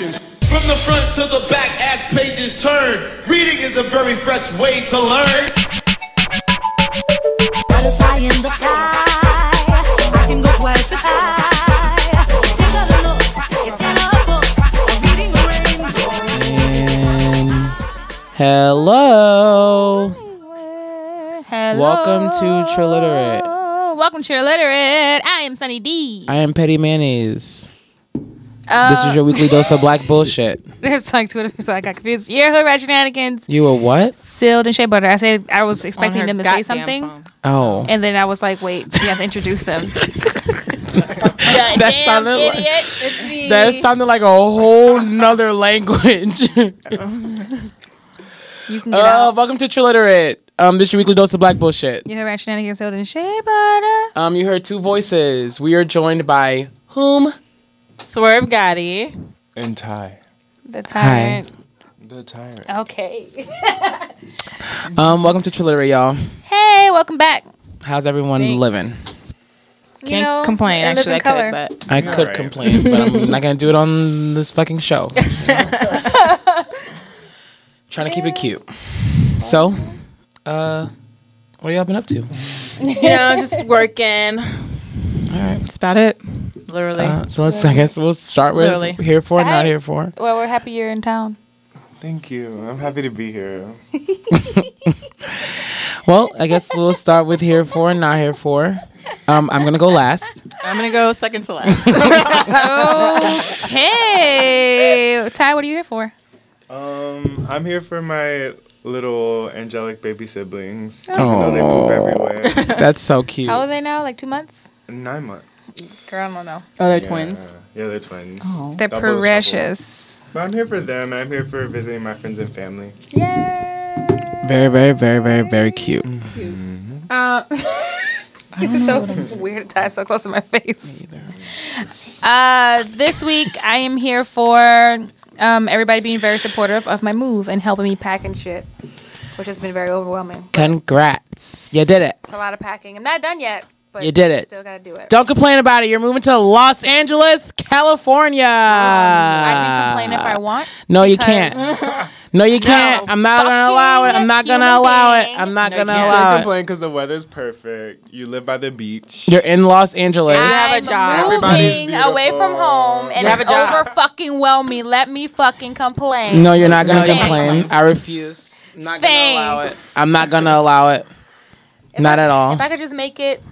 Constitution. From the front to the back as pages turn, reading is a very fresh way to learn. Butterfly in the sky. I can go twice as high. Take a look. It's in a book. I'm reading the rainbow. And hello. Hello. Welcome to Triliterate. Welcome to Triliterate. I am Sunny D. I am Petty Mayonnaise. Uh, this is your weekly dose of black bullshit. There's like Twitter, so I got confused. Your hood rat shenanigans, You were what? sealed and shea butter. I said I was expecting them to say something, phone. Oh. and then I was like, wait, so you have to introduce them. That Damn sounded like- idiot. It's. That sounded like a whole nother language. you can get uh, welcome to Triliterate. Um, this is your weekly dose of black bullshit. You hood rat shenanigans, sealed and shea butter. Um, you heard two voices. We are joined by whom? Swerve Gotti. And Ty. The tyrant. The tyrant. Okay. Um, welcome to Triliterate, y'all. hey, welcome back. How's everyone Thanks. living? You Can't know, complain. and live Actually, I in color. could, but I could right. complain, but I'm not gonna do it on this fucking show. Trying to keep it cute. So, uh, what are y'all been up to? you know, just working. All right. That's about it. Literally. Uh, so let's. I guess we'll start with Literally. here for, not here for. Well, we're happy you're in town. Thank you. I'm happy to be here. Well, I guess we'll start with here for, not here for. Um, I'm gonna go last. I'm gonna go second to last. Okay. Ty, what are you here for? Um, I'm here for my little angelic baby siblings. Oh. They poop everywhere. That's so cute. How old are they now? Like two months? Nine months. Girl, I don't know. oh, they're Yeah. twins. Yeah, they're twins. Oh. They're Double trouble. precious. But I'm here for them. I'm here for visiting my friends and family. Yay. Very, very, very, very, very cute. Uh, it's so weird to tie so close to my face. Uh, this week, I am here for um, everybody being very supportive of my move and helping me pack and shit, which has been very overwhelming. Congrats, you did it. It's a lot of packing. I'm not done yet, but You did it. Still gotta do it. Don't complain about it. You're moving to Los Angeles, California. Um, I can complain if I want. No, you can't. No, you can't. I'm not gonna allow it. I'm not gonna human allow it. I'm not No, gonna allow it. you can't. allow it. complain because the weather's perfect. You live by the beach. You're in Los Angeles. You have a I'm job. Everybody's moving away from home and You have it's a job. over fucking well me. Let me fucking complain. No, you're not gonna No, complain. I refuse. I'm not gonna allow it. I'm not gonna allow it. If not I- at all. If I could just make it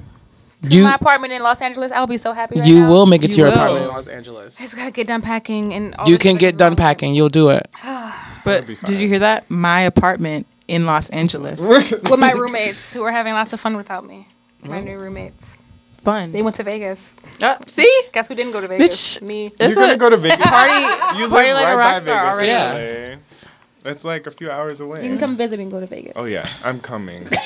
to You my apartment in Los Angeles, I'll be so happy. Right you now. will make it to your will. apartment in Los Angeles. I just gotta get done packing and. All You can get done packing. You'll do it. But did you hear that? My apartment in Los Angeles. with my roommates who are having lots of fun without me. My new roommates. Fun. They went to Vegas. Uh, see? Guess who didn't go to Vegas? Bitch. Me. You're gonna go to Vegas. Party, You live party like right a by rock Vegas. star already. Yeah. LA. It's like a few hours away. You can come visit and go to Vegas. Oh yeah, I'm coming.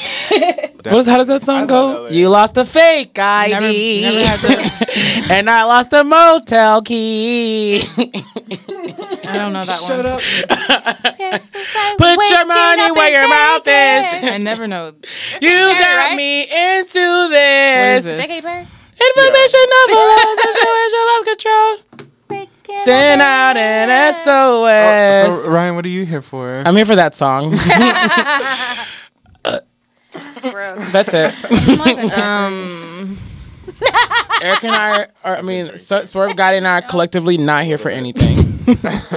What is, how does that song go? You lost the fake ID. Never- never had and I lost the motel key. I don't know that one. up. Put your money where your mouth is. I never know. You Perry, got right? me into What is this. this? Katy Perry? Information overload, situation lost control. Send out an SOS. Oh, so Ryan, what are you here for? I'm here for that song. That's it. Um, Eric and I are, I mean, Swer- Swerve Gotti and I are collectively not here for anything.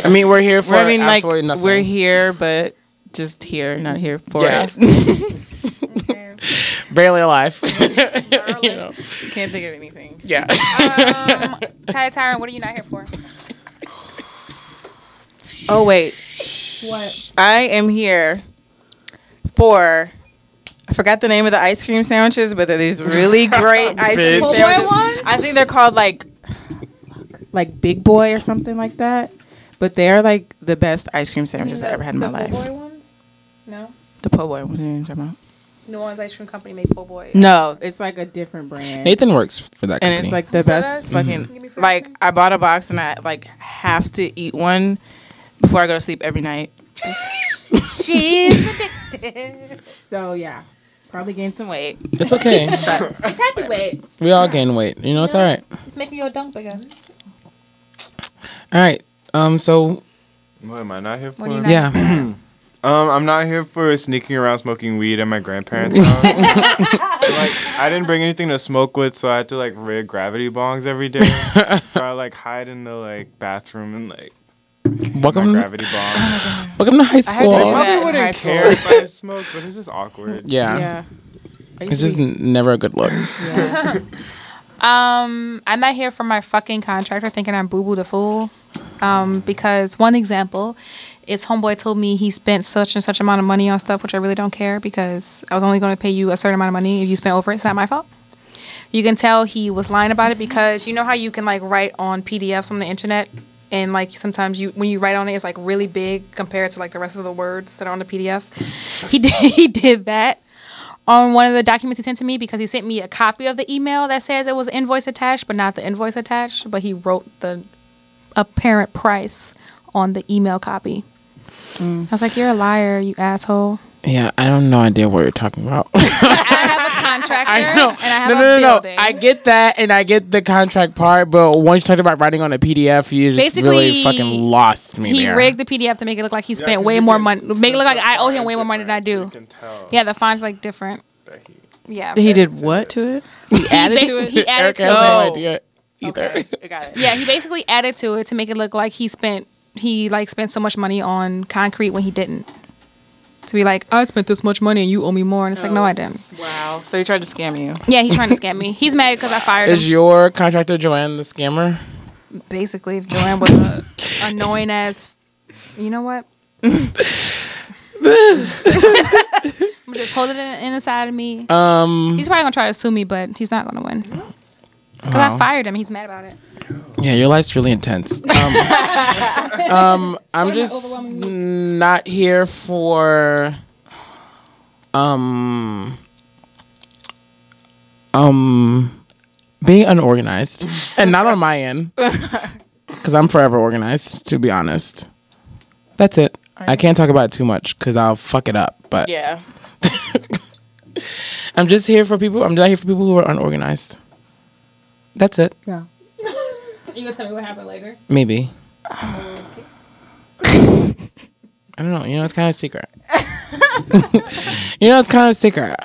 I mean, we're here for I mean, like nothing. we're here, but just here, not here for Yeah. it. barely alive. you know. Can't think of anything. Yeah. Um, Ty Tyrant, what are you not here for? Oh wait. What? I am here for. I forgot the name of the ice cream sandwiches, but they're these really great ice cream Bitch. Boy sandwiches. I think they're called like, like Big Boy or something like that. But they're like the best ice cream sandwiches I ever had in my The life. Po' boy ones? No. The po' boy. What are you talking about? New Orleans Ice Cream Company made po' boy. No, it's like a different brand. Nathan works for that and it's like the So best that's- fucking Give me free like I bought a box and I like have to eat one before I go to sleep every night. She's addicted. So yeah, probably gained some weight. it's okay. It's happy weight. we all gain weight. You know, it's all right. It's making your dunk bigger. All right. Um. So What am I not here for? What are you not yeah. Um, I'm not here for sneaking around smoking weed at my grandparents' house. like, I didn't bring anything to smoke with, so I had to like rig gravity bongs every day. so I like hide in the like bathroom and like my welcome. gravity bong. Welcome to high had to school. do Probably that in high wouldn't school. care if I smoked, but it's just awkward. Yeah. Yeah. It's just be- never a good look. Um, I'm not here for my fucking contractor thinking I'm Boo Boo the Fool. Um, because one example is Homeboy told me he spent such and such amount of money on stuff, which I really don't care because I was only going to pay you a certain amount of money. If you spent over it, it's not my fault. You can tell he was lying about it because you know how you can like write on PDFs on the internet and like sometimes you when you write on it it's like really big compared to like the rest of the words that are on the PDF. He did he did that on one of the documents he sent to me because he sent me a copy of the email that says it was invoice attached, but not the invoice attached. But he wrote the apparent price on the email copy. Mm. I was like, "You're a liar, you asshole." Yeah, I don't know idea what you're talking about. I contractor I know. and I have no, a no, no, no. I get that, and I get the contract part, but once you talked about writing on a PDF, you just Basically, really fucking lost me he there. rigged the PDF to make it look like he Yeah, spent 'cause way more money, make it look like I owe him way more money than I different, so do. you can tell Yeah, the font's like different. Yeah, He did what to it? He added to it. he added Eric to has it. no Oh. idea either. Okay, I got it. Yeah, he basically added to it to make it look like he spent he like spent so much money on concrete when he didn't. To be like, I spent this much money and you owe me more, and it's like, no, I didn't. Wow. So he tried to scam you. Yeah, he's trying to scam me. He's mad because I fired Is him. your contractor Joanne the scammer? Basically, if Joanne was a annoying as, you know what? I'm just holding it in inside of me. Um, He's probably gonna try to sue me, but he's not gonna win. Because I fired him. He's mad about it. Yeah, your life's really intense. Um, um, I'm just not here for um um being unorganized and not on my end because I'm forever organized. To be honest, that's it. I can't talk about it too much because I'll fuck it up. But Yeah. I'm just here for people. I'm not here for people who are unorganized. That's it. Yeah. You gonna tell me what happened later? Maybe. I don't know. You know, it's kind of secret. you know, it's kind of secret.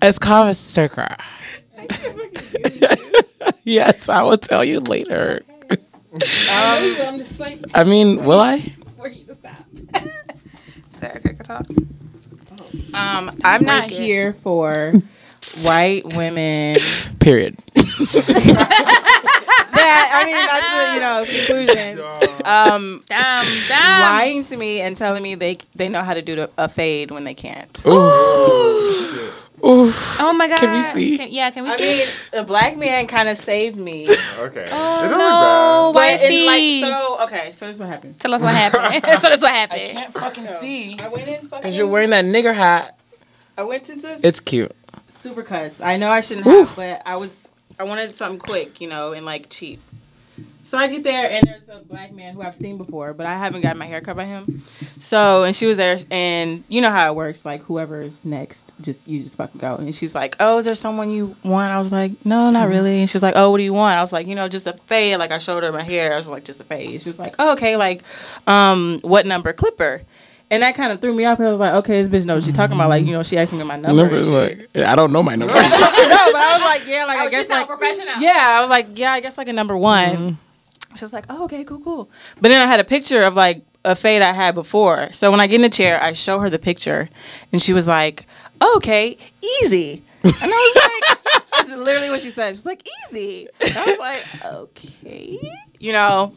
It's kind of a secret. yes, I will tell you later. I'm just like I mean, will I? for you to stop. Sorry, I could talk. Um, I'm not Break it. here for white women. Period. That I mean, that's the you know conclusion. Um, Damn, damn. lying to me and telling me they they know how to do the, a fade when they can't. Ooh. Ooh. Oh my god. Can we see? Can- yeah, can we I see? mean, the black man kind of saved me. Okay. Oh, They don't no. look But Wifey. like so, okay. So this is what happened. Tell us what happened. Tell us what happened. I can't fucking see. I went in fucking. Because you're wearing that nigger hat. I went into It's cute. Supercuts. I know I shouldn't have, but I was I wanted something quick, you know, and like cheap. So I get there and there's a black man who I've seen before, but I haven't gotten my hair cut by him. So and she was there and you know how it works, like whoever's next, just you just fucking go. And she's like, Oh, is there someone you want? I was like, No, not really. And she's like, Oh, what do you want? I was like, you know, just a fade. Like I showed her my hair. I was like, just a fade. She was like, Oh, okay, like um what number clipper? And that kind of threw me off. I was like, okay, this bitch knows what she's talking about. Like, you know, she asked me my number. Number and is shit. like, I don't know my number. no, but I was like, yeah, like I Oh, guess she's not like professional. yeah, I was like, yeah, I guess like a number one. Mm-hmm. She was like, oh, okay, cool, cool. But then I had a picture of like a fade I had before. So when I get in the chair, I show her the picture, and she was like, oh, okay, easy. And I was like, that's literally what she said. She's like, easy. And I was like, okay, you know.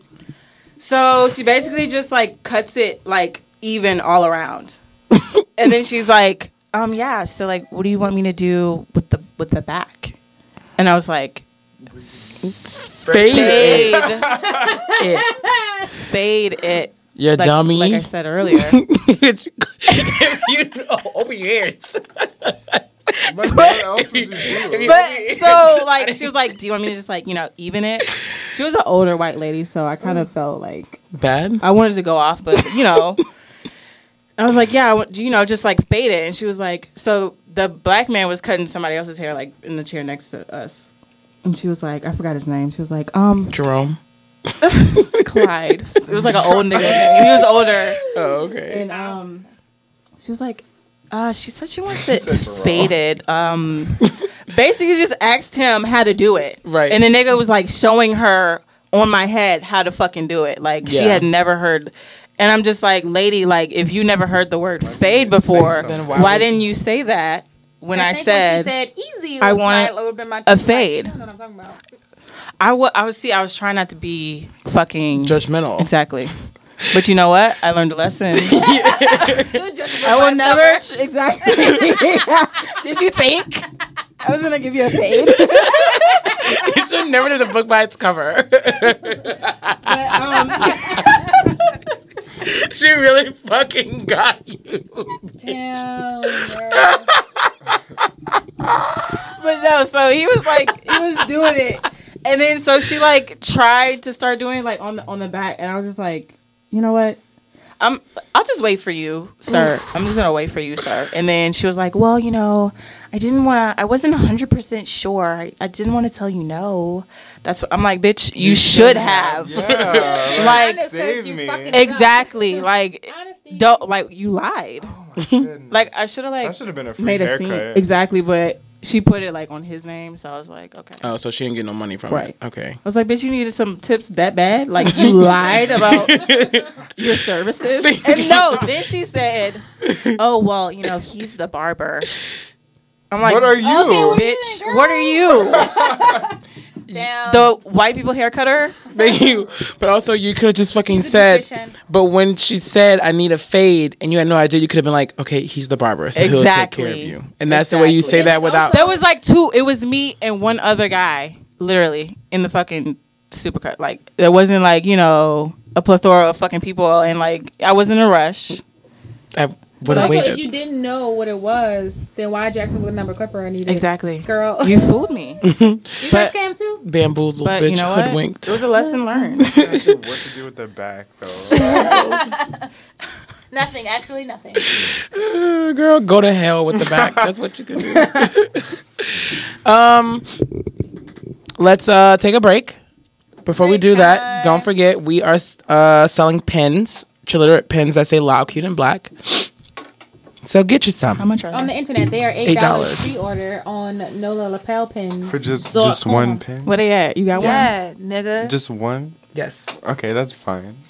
So she basically just like cuts it like even all around. and then she's like, um, yeah, so like what do you want me to do with the with the back? And I was like, Fade fade it. fade it. You Like, dummy. like I said earlier. if you oh, open your ears. But what else would you do? but so like she was like, Do you want me to just like, you know, even it? She was an older white lady, so I kind of felt like Bad. I wanted to go off, but you know, I was like, yeah, you know, just like fade it. And she was like, so the black man was cutting somebody else's hair, like in the chair next to us. And she was like, I forgot his name. She was like, um, Jerome. Clyde. It was like an old nigga name. He was older. Oh, okay. And um, she was like, uh, she said she wants it faded. Um, basically just asked him how to do it. Right. And the nigga was like showing her on my head how to fucking do it. Like she had never heard. And I'm just like, lady, like if you never heard the word fade before. Then why, why didn't you say that when I, think said, when she said easy, I want like, would my a teeth, like, fade. she what I'm about. I was see, I was trying not to be fucking Judgmental. Exactly. But you know what? I learned a lesson. She was judging I before will never. summer. Exactly. Did you think I was gonna give you a fade? you should never judge a book by its cover. Um, she really fucking got you. Damn. But no, so he was like, he was doing it, and then so she like tried to start doing it, like on the on the back, and I was just like, you know what? I'm, I'll just wait for you, sir. I'm just gonna wait for you, sir. And then she was like, well, you know, I didn't want to. I wasn't 100 percent sure. I, I didn't want to tell you no. That's what I'm like, bitch. You, should have. Yeah, Like, save you me. fucking it up. exactly. Like, Honesty. don't like you lied. Oh goodness. Like I should have like that should have been a free made a scene exactly, but she put it like on his name, so I was like, okay. Oh, so she didn't get no money from Right. it. Okay. I was like, bitch, you needed some tips that bad? Like you lied about your services? And no, then she said, oh well, you know, he's the barber. I'm like, what are you? Okay, bitch? What are you? Damn. The white people hair cutter? Thank you. But also, you could have just fucking said. But when she said, "I need a fade," and you had no idea, you could have been like, "Okay, he's the barber, so he'll take care of you." And that's the way you Exactly. say that without. There was like two. It was me and one other guy, literally in the fucking supercut. Like there wasn't like you know a plethora of fucking people, and like I was in a rush. I But have also, if you didn't know what it was, then why Jackson would a number clipper I needed? Exactly, Girl. You fooled me, You but- got scammed too? Bamboozled, but bitch, you know what? hoodwinked. It was a lesson learned. What to do with the back though. Nothing. Actually, nothing. Uh, girl, go to hell with the back. That's what you can do. um, let's uh take a break. Before we Break do that, don't forget we are uh selling pins, triliterate pins that say loud, cute, and black. So get you some. How much are On the internet, they are eight dollars pre-order on Nola lapel pins For just dot just one com. pin. What they at? You got one? Yeah, nigga. Just one. Yes. Okay, that's fine.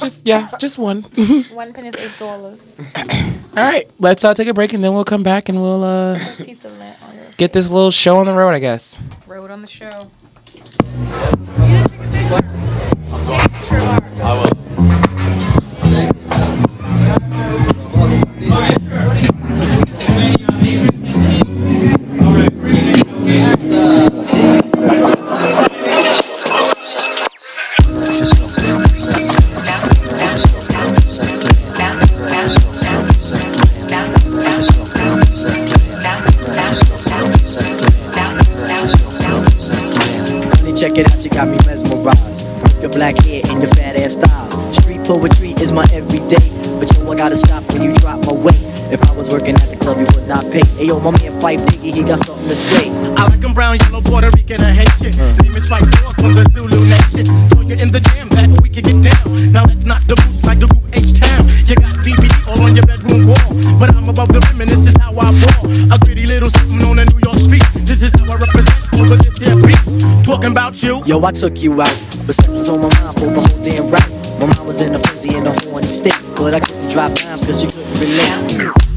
just yeah, just one. one pin is eight dollars. All right, let's uh take a break and then we'll come back and we'll uh Piece of lint on your get this little show on the road, I guess. road on the show. Honey, check it out, you got me mesmerized. With your black hair and your fat ass style. Street poetry is my everyday. But yo, I gotta stop when you drop my weight. If I was working at the club, you would not pay. Hey yo, my man Phife Diggy, he got something to say. I like 'em brown, yellow, Puerto Rican, and Haitian. Name is Phife Dawg from the Zulu Nation. Throw you in the jam that we can get down. Now that's not the boots like the group H-Town. You got BB all on your bedroom wall. But I'm above the rim and this is how I ball. A gritty little something on a New York street. This is how I represent Talking about you. Yo, I took you out, but sex was on my mind for the whole damn rap. My mind was in a frenzy in a horny state, but I couldn't drop down cause you couldn't relate.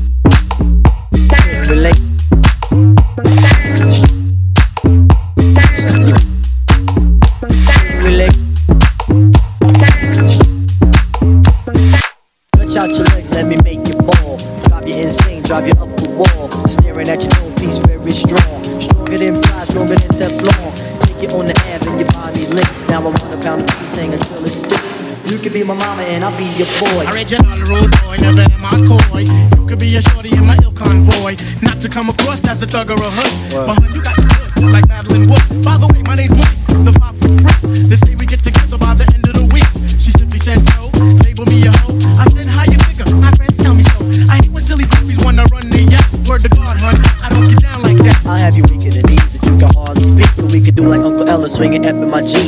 I'll be your boy. Original rude boy, never am I coy. You could be a shorty in my ill convoy. Not to come across as a thug or a hood. But hun, you got the goods, like Madeline Wood. By the way, my name's Mike, the five foot freak. They say we get together by the end of the week. She simply said no, label me a hoe. I said, how you figure? My friends tell me so. I hate when silly puppies wanna run the yacht. Word to God, hun, I don't get down like that. I'll have you weak in the knees that you can hardly speak. But we could do like Uncle Ella swinging F in my Jeep.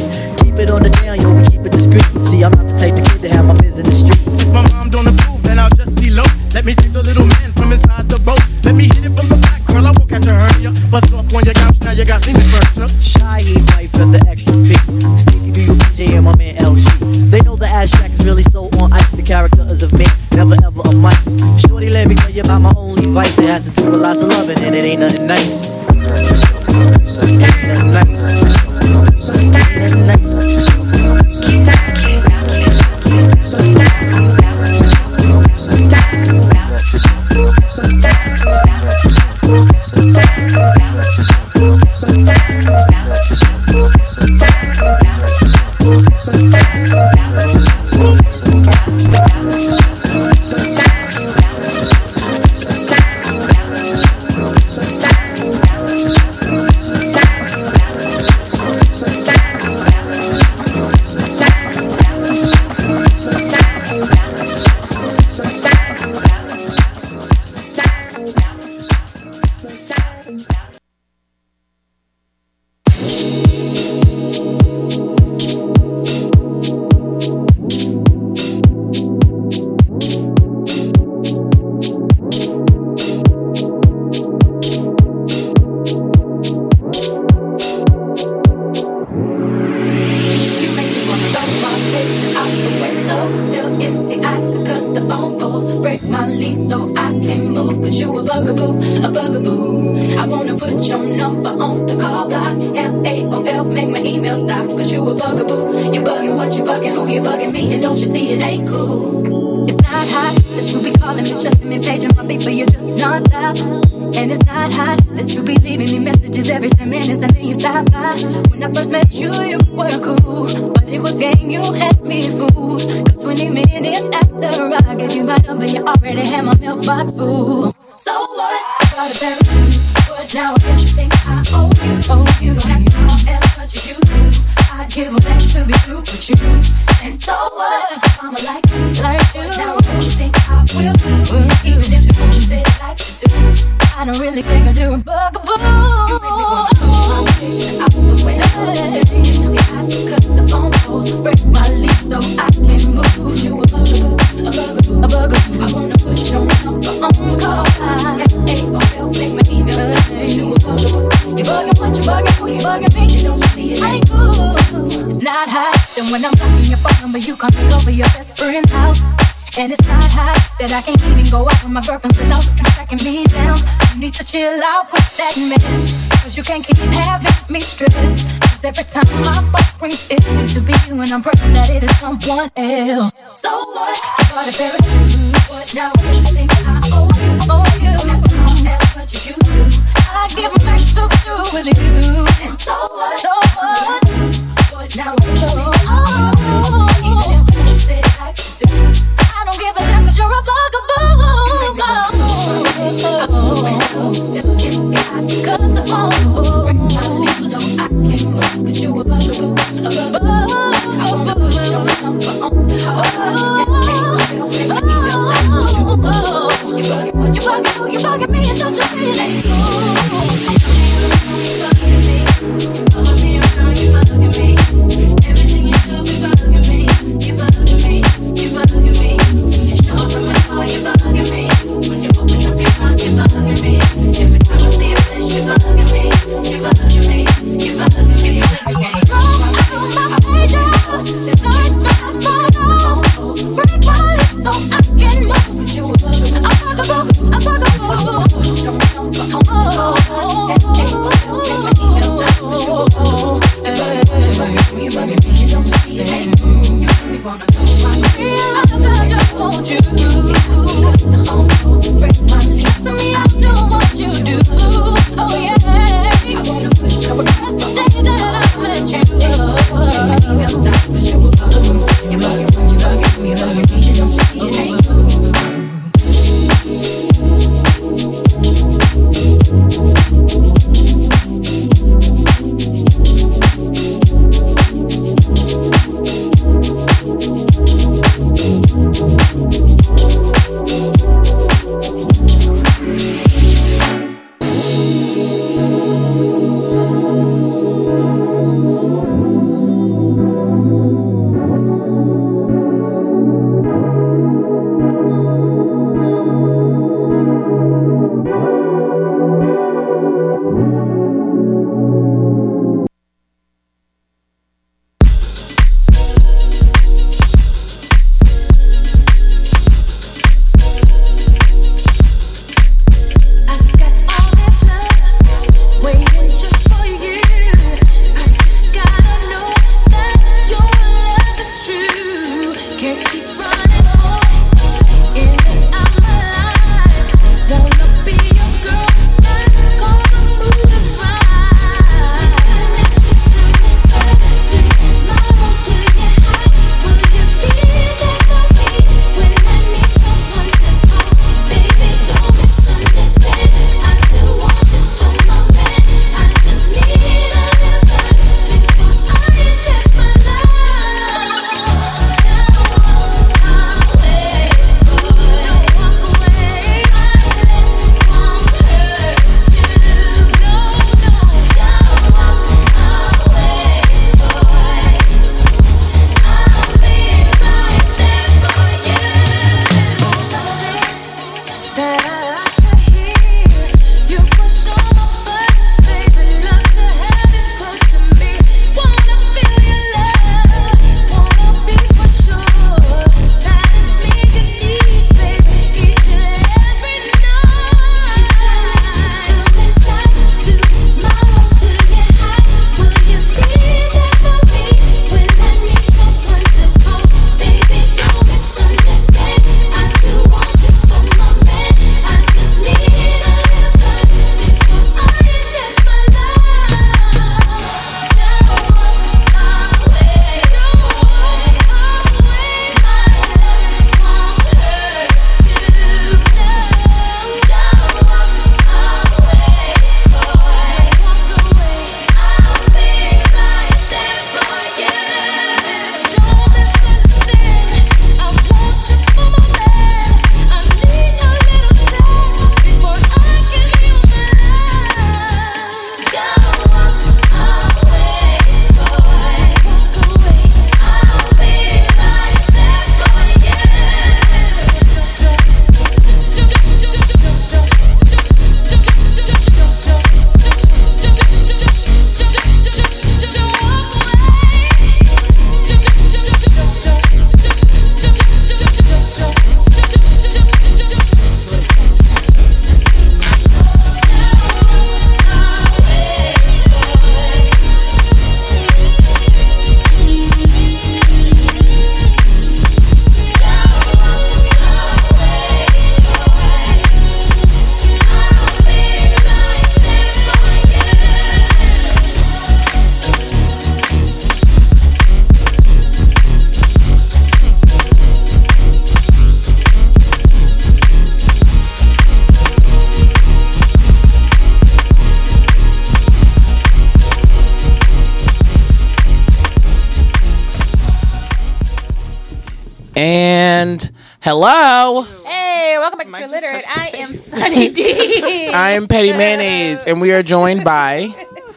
Hello, Hey, welcome back to True Literate. I am Sunny D. I am Petty Mayonnaise, and we are joined by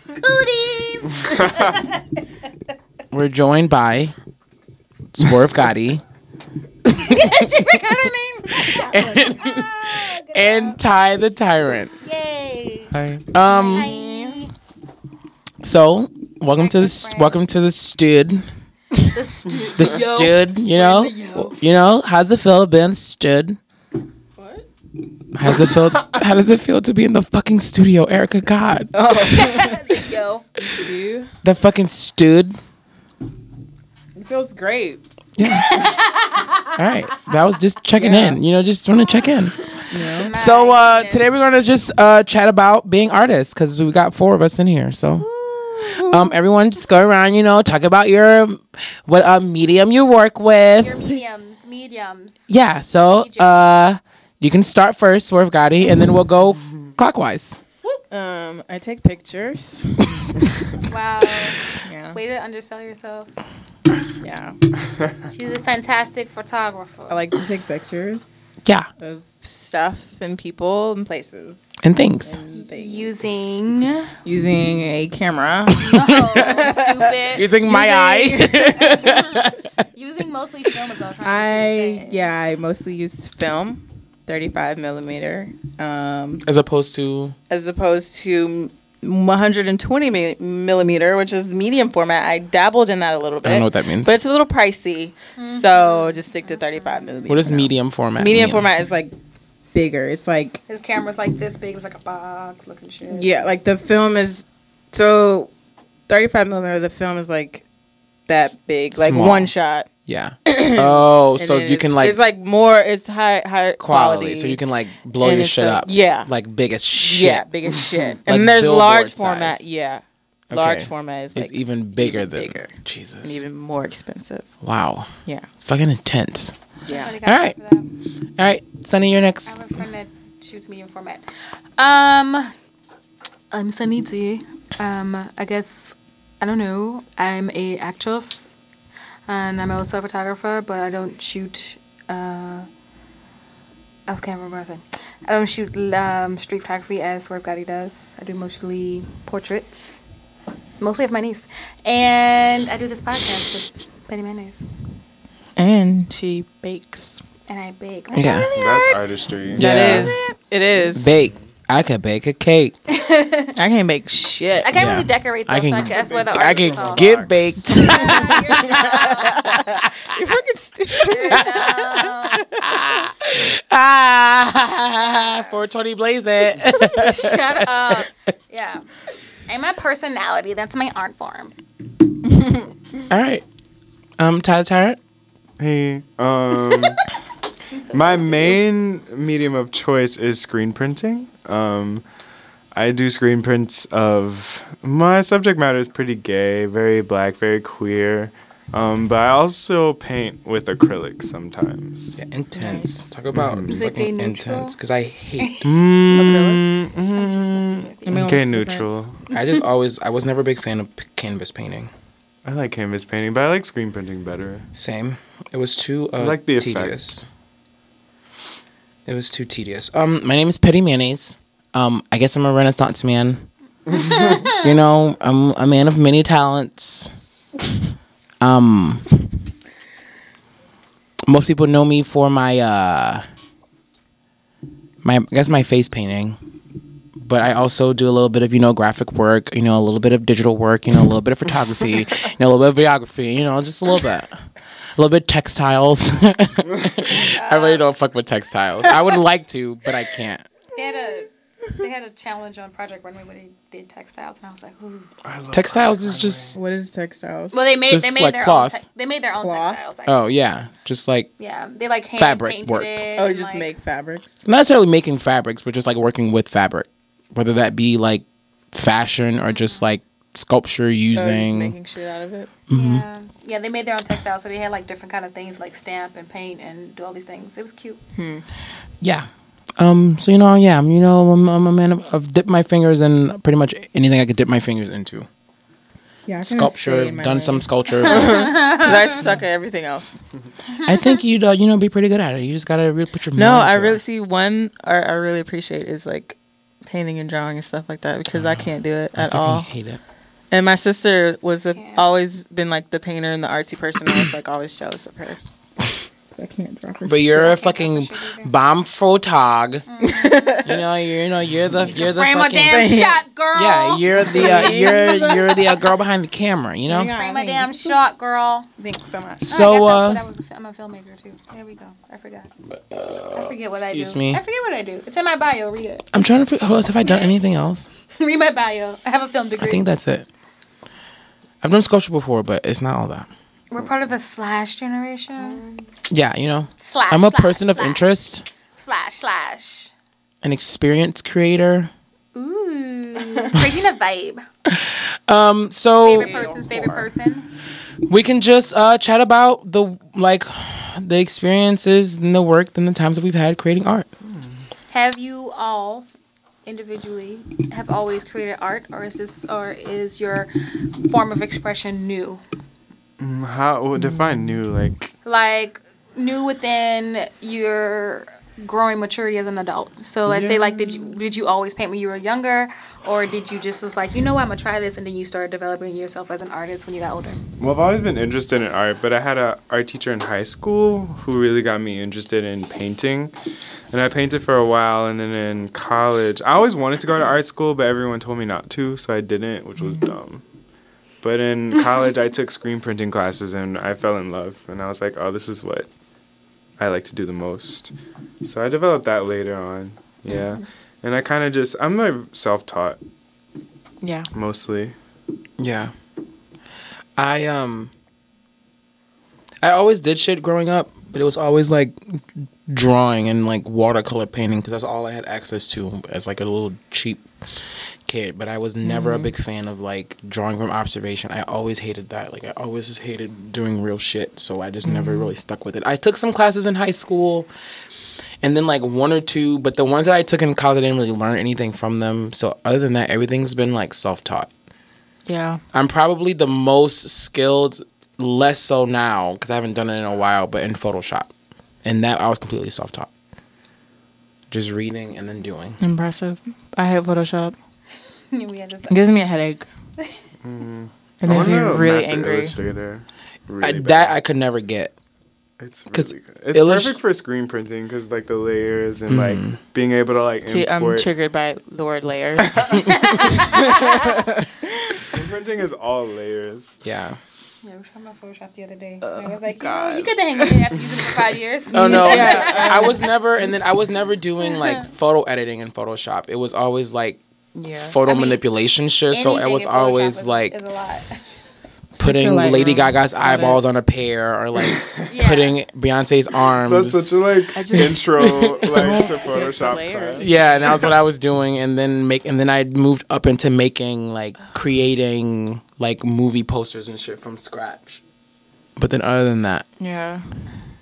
Cooties. we're joined by Swerve Gotti she forgot her name. and, and Ty the Tyrant. Yay. Hi. Um, Hi. so welcome to the welcome to the stud. The stu- The stud, you know, you know, how's it feel to be in the stud? What? How's it feel? How does it feel to be in the fucking studio, Erica? God, Oh. Yo. Dude, that fucking stud. it feels great. Yeah. All right, that was just checking in. You know, just want to check in. Yeah. So uh, today we're gonna just uh, chat about being artists because we got four of us in here. So. Um, everyone just go around, you know, talk about your what uh, medium you work with. Your mediums, mediums. Yeah, so uh you can start first, Swerve Gotti, and then we'll go clockwise. Um, I take pictures. Wow. Yeah, Way to undersell yourself. yeah. She's a fantastic photographer. I like to take pictures Yeah, of stuff and people and places. and things. And things. using Using a camera. stupid. Using my eye. using mostly film is what I was trying to I say. yeah, I mostly use film, 35 millimeter, um, As opposed to as opposed to 120 mi- millimeter, which is medium format. I dabbled in that a little bit. I don't know what that means. but it's a little pricey, so mm-hmm. just stick to 35 millimeter. what is medium format? Medium mean? format is like bigger. It's like His camera's like this big. It's like a box looking shit. yeah, like the film is so 35 millimeter. The film is like that big, like small. one shot. Yeah. Oh, so then you can like it's like more. It's high high quality, quality. so you can like blow And your shit like- up. yeah. Like biggest shit. Yeah, big as shit. Like and there's large size. format. Yeah, large format is It's like even bigger even than bigger. and Jesus. even more expensive. wow. Yeah, It's fucking intense. yeah. All right. All right, Sunny, you're next. I have a friend that shoots medium format. Um, I'm Sunny D. Um, I guess I don't know. I'm a actress, and I'm also a photographer, but I don't shoot. Uh, I can't remember what I said. I don't shoot um, street photography as Swerve Gotti does. I do mostly portraits, mostly of my niece, and I do this podcast with Petty Mayonnaise, And she bakes. and I bake. Yeah. really That's hard. artistry. Yeah. That is. It is. Bake. I can bake a cake. I can't make shit. I can't Yeah. really decorate though, I so can- I can, that's where the I art can is get baked. You're fucking stupid. ah, 420 blaze it. Shut up. Yeah. I'm a personality. That's my art form. All right. Um, Tyler Tyrant. Hey, um, my main medium of choice is screen printing. Um, I do screen prints of my subject matter is pretty gay, very black, very queer. Um, but I also paint with acrylic sometimes. Yeah, intense. Talk about Is it gay fucking intense because I hate. Mm, Let me know gay what's neutral. I just always I was never a big fan of p- canvas painting. I like canvas painting, but I like screen printing better. Same. It was too uh, like the effect. It was too tedious. Um, my name is Petty Mayonnaise. Um, I guess I'm a Renaissance man. you know, I'm a man of many talents. Um, most people know me for my uh, my I guess my face painting, but I also do a little bit of you know graphic work, you know, a little bit of digital work, you know, a little bit of photography, you know, a little bit of videography, you know, just a little bit. A little bit textiles. I really don't fuck with textiles. I would like to, but I can't. They had a they had a challenge on Project Runway when they did textiles, and I was like, ooh. Textiles is just What is textiles? Well, they made Just they made like their cloth. own. Te- they made their own Cloth? textiles. Actually. oh yeah, just like Yeah, they like hand Fabric painted work. It oh, just like, make fabrics. not necessarily making fabrics, but just like working with fabric, whether that be like fashion or just mm-hmm. like sculpture Oh, just using. making shit out of it. Yeah, yeah, they made their own textiles, so they had like different kind of things like stamp and paint and do all these things. It was cute. Yeah. Um. So you know, yeah, I'm, you know, I'm, I'm a man of, of dip my fingers in pretty much anything I could dip my fingers into. Yeah, I sculpture, done lane. some sculpture. 'Cause I suck at everything else. I think you'd uh, you know be pretty good at it. You just gotta really put your No, I to it. really see one art I really appreciate is like painting and drawing and stuff like that because I can't do it I at fucking all. hate it. And my sister was a, always been like the painter and the artsy person. I was like always jealous of her. I can't draw her. But you're a fucking bomb photog. you know, you're you know you're the you're the Frame a fucking damn shot, girl. yeah. You're the uh, you're you're the uh, girl behind the camera. You know. Frame a damn shot, girl. Thanks so much. So Oh, I uh, guess I, was a, I'm a filmmaker too. There we go. I forgot. I forget what I do. excuse me. I forget what I do. It's in my bio. Read it. I'm trying to figure. What else have I done? Anything else? Read my bio. I have a film degree. I think that's it. I've done sculpture before, but it's not all that. We're part of the slash generation. Yeah, you know. Slash. I'm a slash, person of slash, interest, Slash slash. an experience creator. Ooh, creating a vibe. Um, so Favorite person's favorite person. we can just uh chat about the like the experiences and the work and the times that we've had creating art. Have you all individually have always created art, or is this or is your form of expression new? Mm, How well, define new? Like like new within your growing maturity as an adult. So let's say like did you did you always paint when you were younger or did you just was like, you know what, I'm gonna try this and then you started developing yourself as an artist when you got older? Well, I've always been interested in art, but I had a art teacher in high school who really got me interested in painting. And I painted for a while, and then in college, I always wanted to go to art school, but everyone told me not to, so I didn't, which was dumb. But in college, I took screen printing classes, and I fell in love, and I was like, oh, this is what I like to do the most. So I developed that later on, yeah. And I kind of just, I'm like self-taught Yeah. mostly. Yeah. I um I always did shit growing up, but it was always like drawing and like watercolor painting because that's all I had access to as like a little cheap kid. But I was never a mm-hmm. big fan of like drawing from observation. I always hated that. Like I always just hated doing real shit. So I just never really mm-hmm. stuck with it. I took some classes in high school and then like one or two, but the ones that I took in college, I didn't really learn anything from them. So other than that, everything's been like self taught. Yeah. I'm probably the most skilled, less so now because I haven't done it in a while, but in Photoshop. And that I was completely self taught. Just reading and then doing. Impressive. I hate Photoshop. we had this It gives me a headache. It makes me really angry. Illustrator. Really I, that I could never get. It's 'Cause really good. It's illus- perfect for screen printing because like the layers and like mm. being able to like See, I'm triggered by the word layers. screen printing is all layers. Yeah. Yeah, we were talking about Photoshop the other day. Oh, I was like, you, know, you get the hang of it after using it for five years. Oh no. I was never and then I was never doing like photo editing in Photoshop. It was always like yeah. photo I mean, manipulation shit. So it was always is- like is putting like, Lady um, Gaga's eyeballs on a pear or like Yeah. putting Beyonce's arms. That's such a like just- intro like to Photoshop yeah, and that was what I was doing, and then make, and then I moved up into making like creating like movie posters and shit from scratch. But then other than that, Yeah.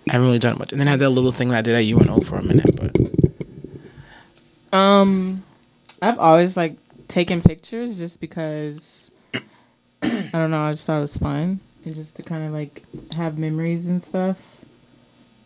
I haven't really done much. And then I had that little thing that I did at UNO for a minute, but Um, I've always like taken pictures just because I don't know. I just thought it was fun and just to kind of like have memories and stuff.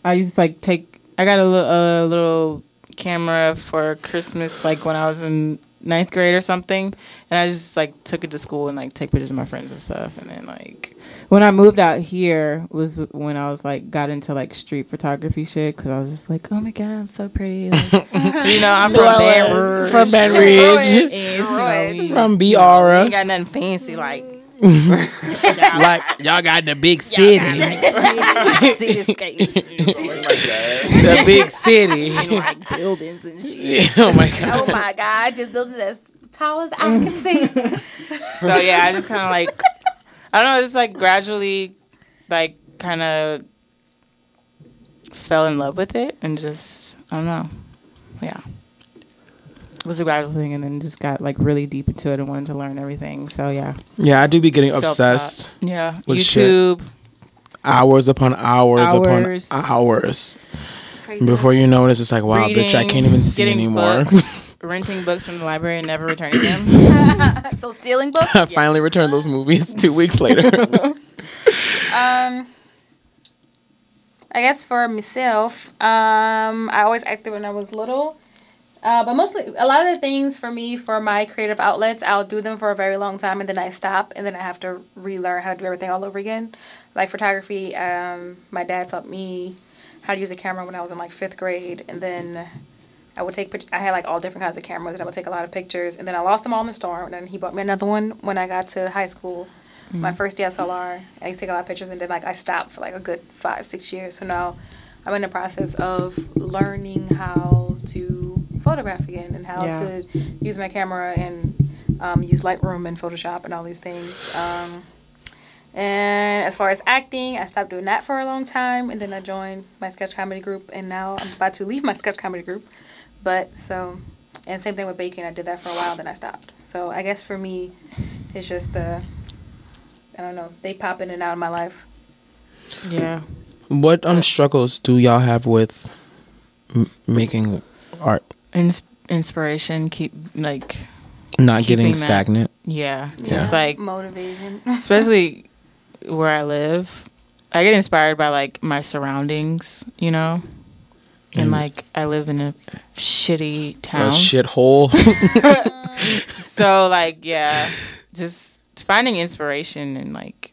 I used to like take. I got a little a little camera for Christmas, like when I was in ninth grade or something, and I just like took it to school and like take pictures of my friends and stuff. And then like when I moved out here was when I was like got into like street photography shit because I was just like, oh my god, I'm so pretty. Like, you know, I'm from Baton Rouge. from Baton Rouge, And, you know, we- from B Aura, ain't got nothing fancy like like y'all got the big city, cityscapes and shit, the big city. like buildings and shit. oh my god. oh my god, just built it as tall as I can see. So yeah, I just kind of like I don't know, just like gradually like kind of fell in love with it and just I don't know. Yeah. It was a gradual thing and then just got like really deep into it and wanted to learn everything. So yeah. Yeah, I do be getting Self-taught. obsessed. Yeah. With shit. YouTube. Hours upon hours, Hours. upon hours. Crazy. Before you know it, it's just like, wow, bitch, I can't even see anymore. Books, renting books from the library and never returning them. so stealing books. I finally returned those movies two weeks later. Um, I guess for myself, um, I always acted when I was little. Uh, but mostly, a lot of the things for me, for my creative outlets, I'll do them for a very long time and then I stop and then I have to relearn how to do everything all over again. Like photography, um, my dad taught me how to use a camera when I was in like fifth grade and then I would take pic- I had like all different kinds of cameras and I would take a lot of pictures and then I lost them all in the storm and then he bought me another one when I got to high school. My first DSLR. I used to take a lot of pictures and then like I stopped for like a good five, six years. So now I'm in the process of learning how to photograph again and how Yeah. to use my camera and um, use Lightroom and Photoshop and all these things. Um, and as far as acting, I stopped doing that for a long time, and then I joined my sketch comedy group, and now I'm about to leave my sketch comedy group. But so, and same thing with baking. I did that for a while, then I stopped. So I guess for me, it's just the, I don't know, they pop in and out of my life. yeah. what um struggles do y'all have with m- making art? Ins- inspiration, keep like Not getting that- stagnant. yeah, Yeah. just like Motivation. especially where I live, I get inspired by like my surroundings, you know. And And- like I live in a shitty town, A town. shithole. so like yeah, just finding inspiration and like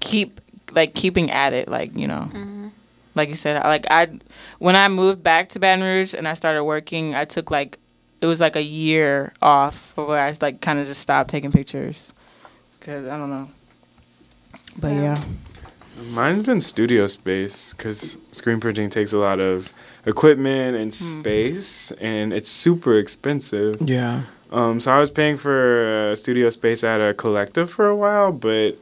keep like keeping at it, like, you know. Mm-hmm. Like you said, I- like I when I moved back to Baton Rouge and I started working, I took like it was like a year off where I like kind of just stopped taking pictures cuz I don't know. But yeah. Mine's been studio space because screen printing takes a lot of equipment and space, and it's super expensive. yeah. Um, so I was paying for uh, studio space at a collective for a while, but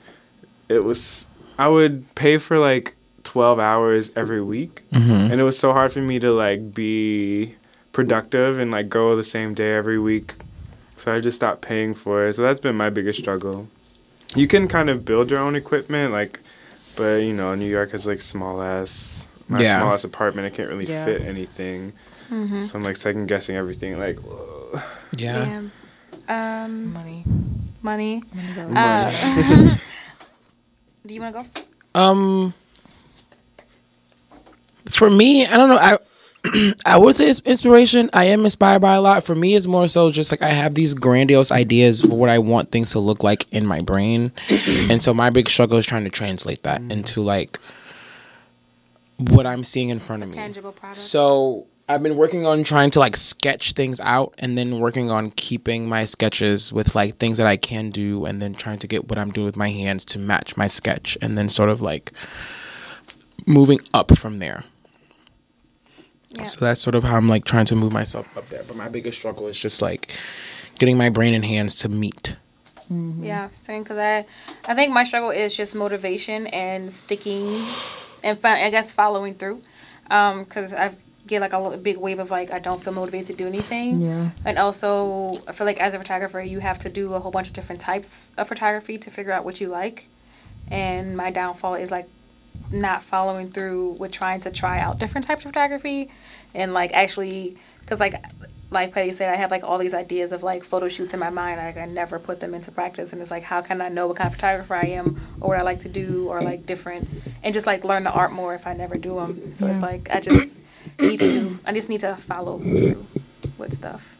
it was I would pay for like twelve hours every week, Mm-hmm. and it was so hard for me to like be productive and like go the same day every week. So I just stopped paying for it. So that's been my biggest struggle. You can kind of build your own equipment, like, but you know, New York has like small ass, my Yeah. small ass apartment. I can't really Yeah. fit anything. So I'm like second guessing everything. Like, whoa. Yeah. Yeah. Um, Money. money. Money. Uh, do you want to go? Um, for me, I don't know. I I would say it's inspiration. I am inspired by a lot. For me, it's more so just like I have these grandiose ideas for what I want things to look like in my brain, and so my big struggle is trying to translate that mm. into like what I'm seeing in front of me. Tangible product. So I've been working on trying to like sketch things out and then working on keeping my sketches with like things that I can do and then trying to get what I'm doing with my hands to match my sketch and then sort of like moving up from there. Yeah. So that's sort of how I'm like trying to move myself up there. But my biggest struggle is just like getting my brain and hands to meet. Yeah, same. Because I, I think my struggle is just motivation and sticking, and fi- I guess following through. Um, because I get like a big wave of like I don't feel motivated to do anything. Yeah. And also, I feel like as a photographer, you have to do a whole bunch of different types of photography to figure out what you like. And my downfall is like not following through with trying to try out different types of photography and like actually, because like like Patty said, I have like all these ideas of like photo shoots in my mind. Like I never put them into practice, and it's like how can I know what kind of photographer I am or what I like to do or like different and just like learn the art more if I never do them. So it's like I just need to do. I just need to follow through with stuff.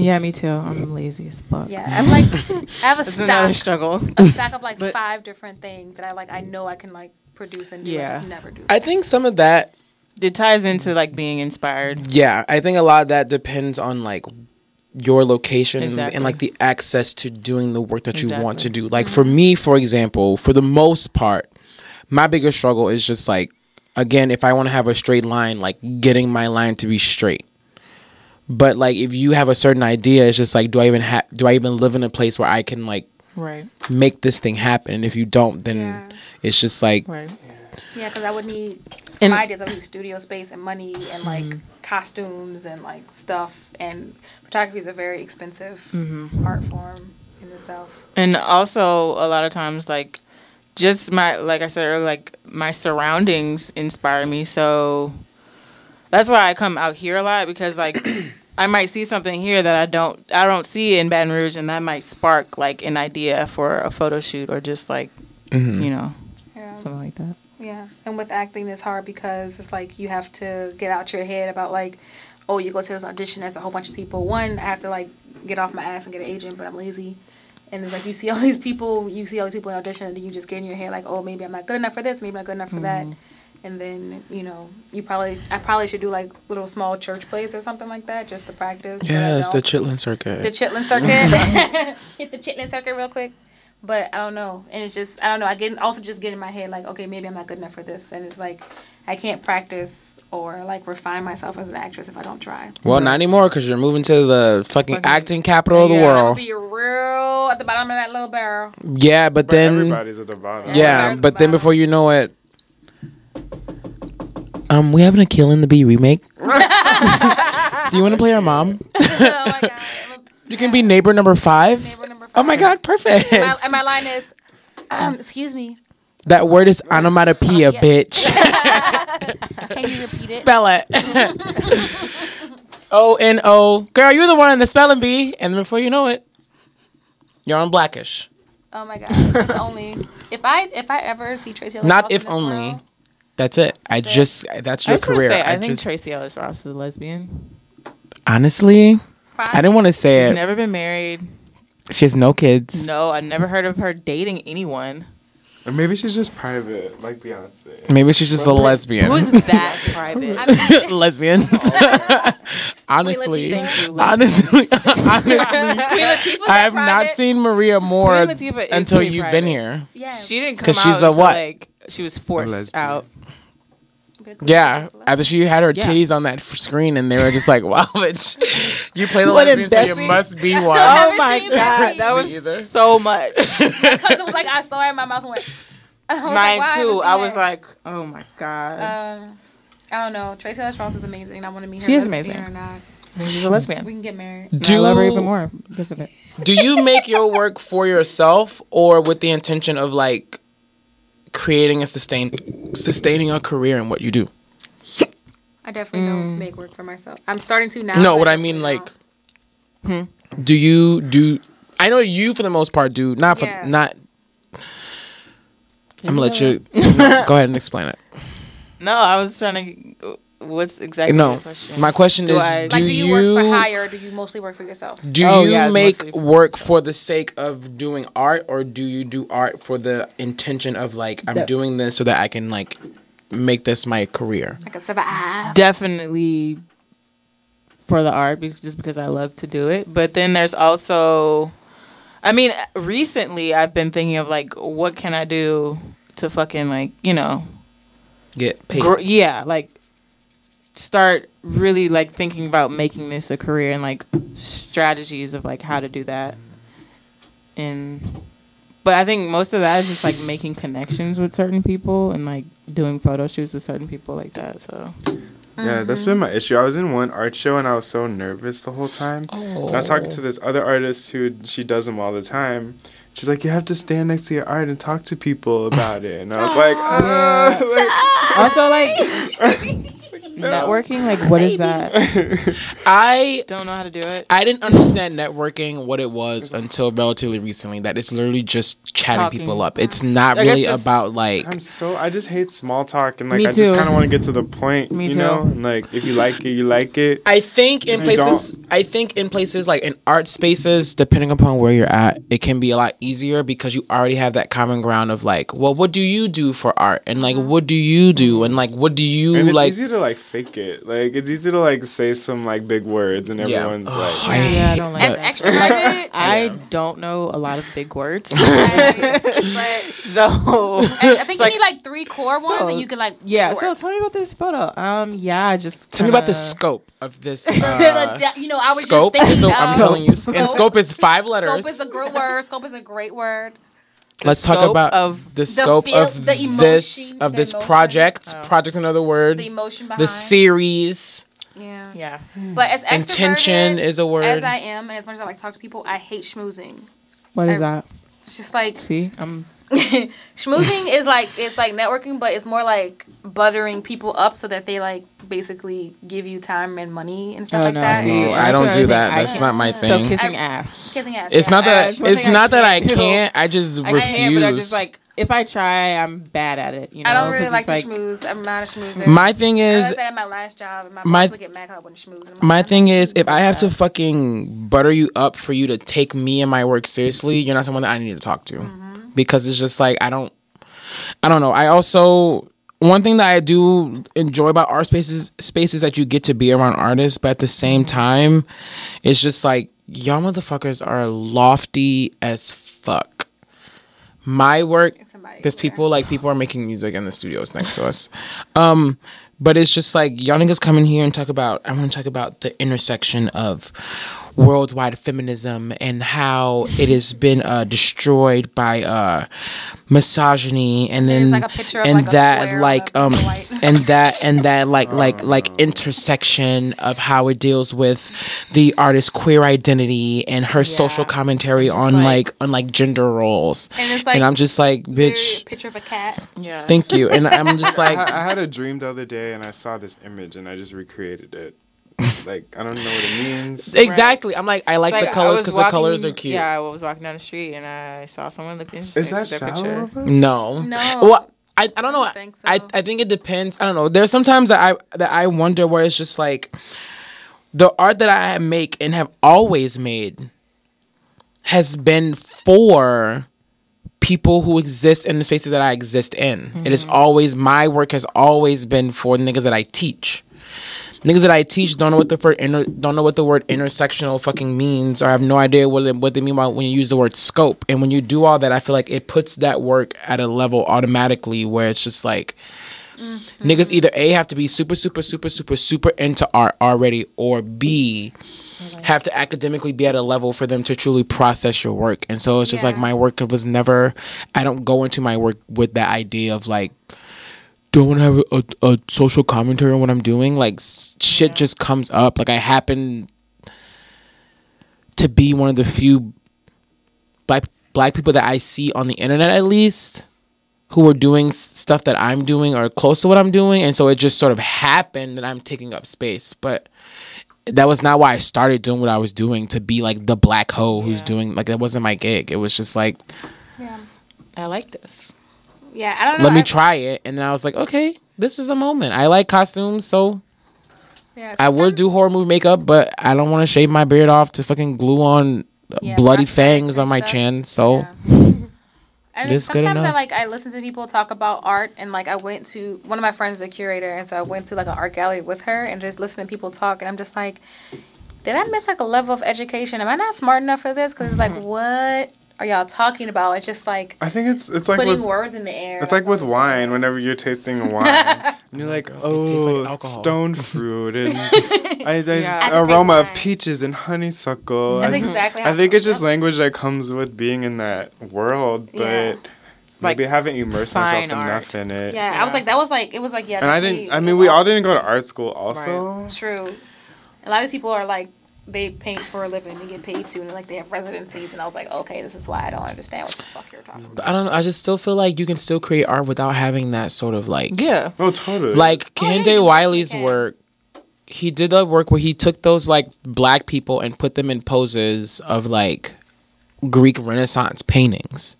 Yeah, me too. I'm lazy as fuck. Yeah, I'm like I have a It's another stack, struggle. a stack of like But- five different things that I like. I know I can like produce and do. I Yeah. just never do. I think some of that It ties into like being inspired. Yeah, I think a lot of that depends on like your location and- Exactly. and like the access to doing the work that you want to do. Like for mm-hmm. me, for example, for the most part, my biggest struggle is just like again, if I want to have a straight line, like getting my line to be straight. But like if you have a certain idea, it's just like do I even have do I even live in a place where I can like Right. make this thing happen? And if you don't, then Yeah. it's just like Right. Yeah, because I would need for And- my ideas. I would need studio space and money and mm-hmm. like costumes and like stuff. And photography is a very expensive mm-hmm. art form in itself. And also a lot of times like just my like I said earlier, like my surroundings inspire me. So that's why I come out here a lot because like I might see something here that I don't I don't see in Baton Rouge, and that might spark like an idea for a photo shoot or just like Mm-hmm. you know Yeah. something like that. Yeah, and with acting, it's hard because it's like you have to get out your head about like, oh, you go to this audition, there's a whole bunch of people. One, I have to like get off my ass and get an agent, but I'm lazy. And it's like you see all these people, you see all these people in audition, and then you just get in your head like, oh, maybe I'm not good enough for this, maybe I'm not good enough for that. And then you know, you probably, I probably should do like little small church plays or something like that just to practice. but I Yes, the. Chitlin Circuit. the Chitlin circuit. Hit the Chitlin circuit real quick. But I don't know, and it's just I don't know. I get also just get in my head like, okay, maybe I'm not good enough for this, and it's like I can't practice or like refine myself as an actress if I don't try. well, not anymore because you're moving to the fucking acting capital of the Yeah. World. be real at the bottom of that little barrel. Yeah, but But then everybody's at the bottom. yeah, Everybody's but then about- before you know it, um, we having a Akeelah and the Bee remake. Do you want to play our mom? oh my god. You can be neighbor number five. Neighbor number five. Oh my god, perfect. And my, and my line is, um, excuse me, that word is onomatopoeia, Yeah. bitch. can you repeat it? Spell it. O N O. Girl, you're the one in the spelling bee, and before you know it, you're on Black-ish. Oh my god. If only if I if I ever see Tracee Not in if only. world, That's it. I just that's your was gonna career. say, I, I, think just Tracee Ellis Ross is a lesbian. honestly, fine. I didn't want to say She's it. never been married. She has no kids. No, I never heard of her dating anyone. Or maybe she's just private, like Beyonce. Maybe she's just a lesbian. Who's that private? I Lesbians. honestly, Thank you. honestly, honestly, Queen I that have not seen Maria Moore Queen Latifah is until you've private. been here. Yeah. She didn't come 'Cause out she's a what? like she was forced out. Yeah, after she had her Yeah. titties on that f- screen, and they were just like, "Wow, bitch, you play the What, in lesbian, so you Bessie? must be I still one." haven't Oh my seen god, Bessie. that Me either. was so much. Because it was like I saw it in my mouth and went. I was like, Mine why I too. haven't I seen was it? like, oh my god, Um, I don't know. Tracee Ellis Ross is amazing. I want to meet her. She is lesbian amazing. Or not. she's a lesbian. We can get married. And I Do- love her even more because of it. Do you make your work for yourself, or with the intention of like creating a sustain, sustaining a career in what you do? I definitely Mm. don't make work for myself. I'm starting to now. No, what I mean, like, Hmm? do you do? I know you for the most part do. Not for Yeah. not. I'm gonna let you no, go ahead and explain it. No, I was trying to. What's exactly No, the question? my question Do is: I- like, Do do you, you work for hire or do you mostly work for yourself? do Oh, you yeah, make for work for the sake of doing art, or do you do art for the intention of like I'm That- doing this so that I can like make this my career? I can survive. definitely for the art because just because I love to do it. But then there's also I mean, recently I've been thinking of like what can I do to fucking like, you know, Get paid. gr- yeah, like start really like thinking about making this a career and like strategies of like how to do that. And but I think most of that is just like making connections with certain people and like doing photo shoots with certain people like that. So Yeah, that's been my issue. I was in one art show and I was so nervous the whole time. And I was talking to this other artist who she does them all the time. She's like, you have to stand next to your art and talk to people about it. And I was like, uh, also like networking like what is that I don't know how to do it I didn't understand networking what it was until relatively recently. That it's literally just chatting Talking. people up. It's not I guess really just- about like I'm so I just hate small talk and like Me I just too. kind of want to get to the point, Me you too. know. And like if you like it, you like it. I think in If you places I think in places like in art spaces, depending upon where you're at, it can be a lot easier because you already have that common ground of like, well, what do you do for art? And like mm-hmm. what do you do? And like what do you And it's like easy to like fake it. Like it's easy to like say some like big words and Yeah. everyone's Ugh, like, I yeah I don't like As that extroverted, I don't know a lot of big words but so I, I think like- you need like three core ones So, that you can like. yeah work. so tell me about this photo um yeah I just Tell me about the kinda- scope of this The- the- uh, the- you know, I was scope. just thinking. So of- I'm telling you, and scope is five letters. Scope is a great word. Scope is a great word. Let's talk about of the scope feel- of the this of this emotion. project. Oh. Project, another word. The emotion behind. The series. Yeah. yeah hmm. But as Intention is a word. As I am, and as much as I like to talk to people, I hate schmoozing. what is I- that It's just like see I'm schmoozing is like it's like networking, but it's more like buttering people up so that they like basically give you time and money and stuff Oh, like no, that. see, Oh, I don't do that. I That's can't- not my So thing. kissing I- ass. Kissing ass. It's yeah. not that. it's It's thing I not that I can't do. I just I refuse. can, but I just like if I try, I'm bad at it. You know, I don't really like it's to schmooze. I'm not a schmoozer. my thing is, noticed that at my last job, my, my- boss would get mad 'cause I schmooze. I'm like, my thing is, if I have to fucking butter you up for you to take me and my work seriously, you're not someone that I need to talk to, Mm-hmm. Because it's just like I don't. I don't know. I also one thing that I do enjoy about art spaces spaces that you get to be around artists, but at the same time, it's just like y'all motherfuckers are lofty as fuck. My work, there's people like people are making music in the studios next to us, um, but it's just like y'all niggas come in here and talk about. I want to talk about the intersection of worldwide feminism and how it has been uh, destroyed by uh, misogyny and then like a picture of, and like, that like um piece of white. and that and that like like like intersection of how it deals with the artist's queer identity and her social Yeah. commentary on like- like on like gender roles And it's like and i'm just like bitch picture of a cat. Yeah. thank you and i'm just like I, I had a dream the other day and I saw this image and I just recreated it. Like I don't know what it means. exactly i'm like i like It's the colors because the colors are cute Yeah, I was walking down the street and I saw someone look interesting. Is that their shallow of us? no No. well I, I don't know. don't think so. I, I think it depends. I don't know. There's sometimes that I that I wonder where it's just like the art that I make and have always made has been for people who exist in the spaces that I exist in. It is mm-hmm. always my work has always been for the niggas that I teach. Niggas that I teach don't know what the word inter, don't know what the word intersectional fucking means, or have no idea what it, what they mean by when you use the word scope. And when you do all that, I feel like it puts that work at a level automatically where it's just like mm-hmm. niggas either a have to be super super super super super into art already, or b have to academically be at a level for them to truly process your work. And so it's just like my work was never. I don't go into my work with that idea of like don't want to have a, a social commentary on what I'm doing. Like shit just comes up. Like I happen to be one of the few black black people that I see on the internet at least who are doing stuff that I'm doing or close to what I'm doing, and so it just sort of happened that I'm taking up space. But that was not why I started doing what I was doing to be like the black hoe who's doing like that wasn't my gig. It was just like Yeah. I like this. Yeah, I don't know. let me try it, and then I was like, okay, this is a moment. I like costumes, so Yeah, I would do horror movie makeup, but I don't want to shave my beard off to fucking glue on Yeah, bloody fangs on my stuff. chin. So Yeah. Good sometimes I enough. like I listen to people talk about art and like I went to one of my friends is a curator and so I went to like an art gallery with her and just listening to people talk and I'm just like, did I miss like a level of education? Am I not smart enough for this? Because it's like, mm-hmm. what are y'all talking about? It's just like I think it's it's like putting with words in the air. it's like with wine. Whenever you're tasting wine, and you're like, tastes oh, like stone fruit and I, there's Yeah. Aroma of peaches and honeysuckle. That's I, exactly how I think it's just feel. language that comes with being in that world, but Yeah. maybe Like I haven't immersed myself fine enough in it. Yeah, I was like, that was like, it was like, yeah. And I didn't. I mean, we all didn't go to art school, also. True. A lot of these people are like, they paint for a living, they get paid to, and like they have residencies, and I was like, okay, this is why I don't understand what the fuck you're talking about. I don't know. I just still feel like you can still create art without having that sort of like Yeah. Oh, totally. like Oh, yeah, Kehinde you Wiley's can. work. He did the work where he took those like black people and put them in poses of like Greek Renaissance paintings,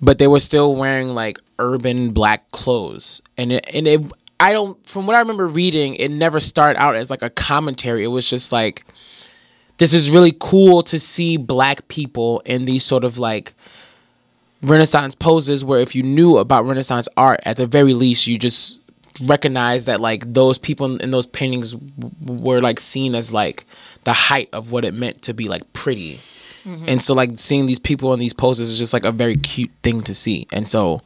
but they were still wearing like urban black clothes, and it and it. I don't. From what I remember reading, it never started out as like a commentary. It was just like, this is really cool to see black people in these sort of like Renaissance poses where if you knew about Renaissance art, at the very least, you just recognize that like those people in those paintings were like seen as like the height of what it meant to be like pretty. Mm-hmm. And so like seeing these people in these poses is just like a very cute thing to see. And so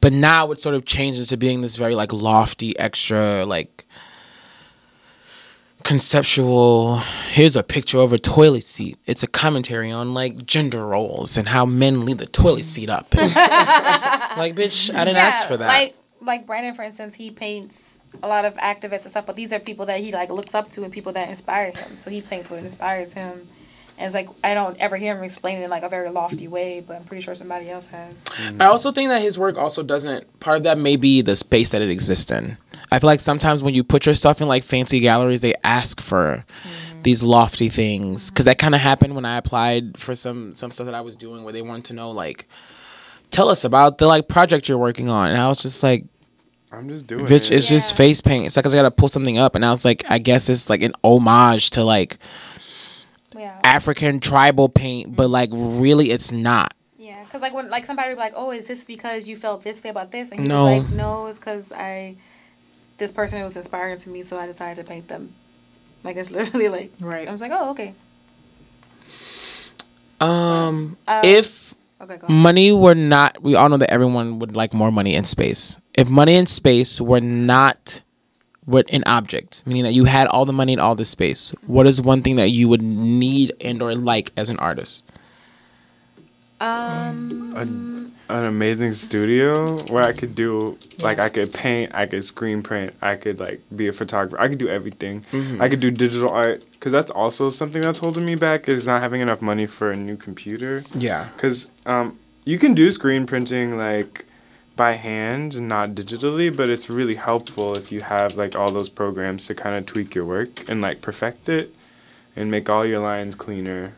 but now it sort of changes to being this very like lofty extra like conceptual here's a picture of a toilet seat. It's a commentary on like gender roles and how men leave the toilet seat up. And- like bitch i didn't ask for that. Like, like Brandon, for instance, he paints a lot of activists and stuff, but these are people that he like looks up to and people that inspire him. So he paints what inspires him, And it's like I don't ever hear him explain it in like a very lofty way, but I'm pretty sure somebody else has. I also think that his work also doesn't. Part of that may be the space that it exists in. I feel like sometimes when you put your stuff in like fancy galleries, they ask for mm-hmm. these lofty things. Because that kind of happened when I applied for some some stuff that I was doing, where they wanted to know like, tell us about the like project you're working on, and I was just like, I'm just doing bitch, it. it's just face paint. It's like I gotta pull something up, and I was like, I guess it's like an homage to like Yeah. African tribal paint, but like really, it's not. Yeah, because like when like somebody would be like, "Oh, is this because you felt this way about this?" And he No. was like, "No, it's because I this person was inspiring to me, so I decided to paint them." Like it's literally like Right. I was like, "Oh, okay, Um, Uh, if okay, money were not we all know that everyone would like more money in space if money in space were not were an object meaning that you had all the money and all the space. What is one thing that you would need and or like as an artist? Um, A- an amazing studio where I could do like I could paint, I could screen print, I could like be a photographer, I could do everything. I could do digital art because that's also something that's holding me back is not having enough money for a new computer. yeah. Because um, you can do screen printing like by hand not digitally, but it's really helpful if you have like all those programs to kind of tweak your work and like perfect it and make all your lines cleaner.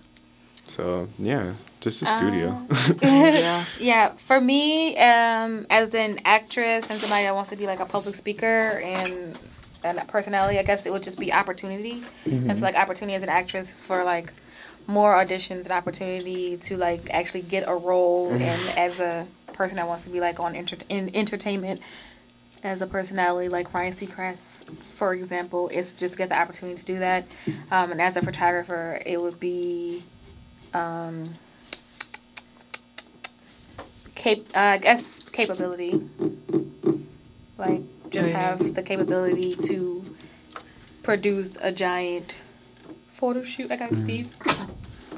So yeah, just a studio. Yeah. yeah, for me, um, as an actress and somebody that wants to be like a public speaker and and a personality, I guess it would just be opportunity. And so like opportunity as an actress is for like more auditions and opportunity to like actually get a role and as a person that wants to be like on enter- in entertainment as a personality like Ryan Seacrest, for example, is just get the opportunity to do that. Um, and as a photographer, it would be um, cap- uh, I guess capability. Like just have the capability to produce a giant photo shoot. I got Steve.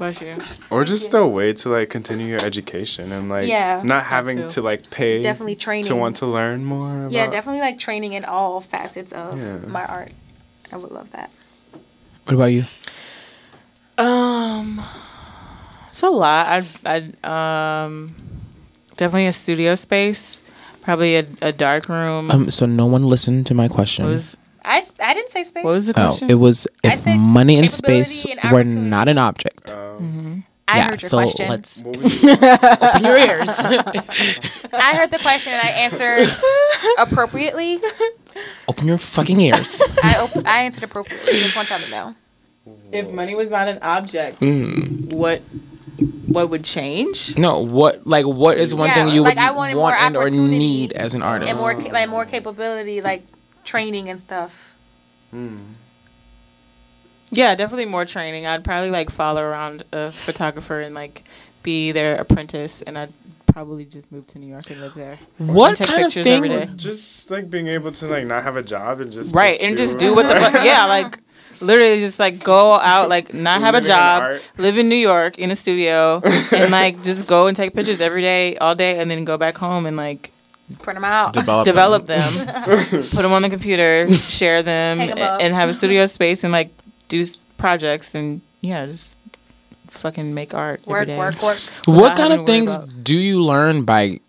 Bless you. or just a way to like continue your education and like Yeah, not having to like pay Definitely training. to want to learn more. About, Yeah, definitely like training in all facets of Yeah. my art. I would love that. what about you Um, it's a lot. I'd, I'd um, definitely a studio space, probably a, a dark room. um so no one listened to my question what was I, I didn't say space. what was the oh question? it was if money and space and were not an object Um, I yeah heard your so question. let's what would you- open your ears I heard the question and I answered appropriately. open your fucking ears I op- I answered appropriately. I just want y'all to know. if money was not an object, Mm. what what would change? No, what like what is one Yeah, thing you like, would I want and or need as an artist? And more like more capability, like training and stuff. Hmm. Yeah, definitely more training. I'd probably like follow around a photographer and like be their apprentice, and I'd probably just move to New York and live there. what kind of things? just like being able to like not have a job and just right and just do what the fuck yeah like literally just like go out like not have a Living in job live in new york in a studio and like just go and take pictures every day all day and then go back home and like Print them out. Develop, develop them put them on the computer share them Hang 'em and have a studio space and like do s- projects and yeah just fucking make art Work, day. work, work. What kind of things do you learn by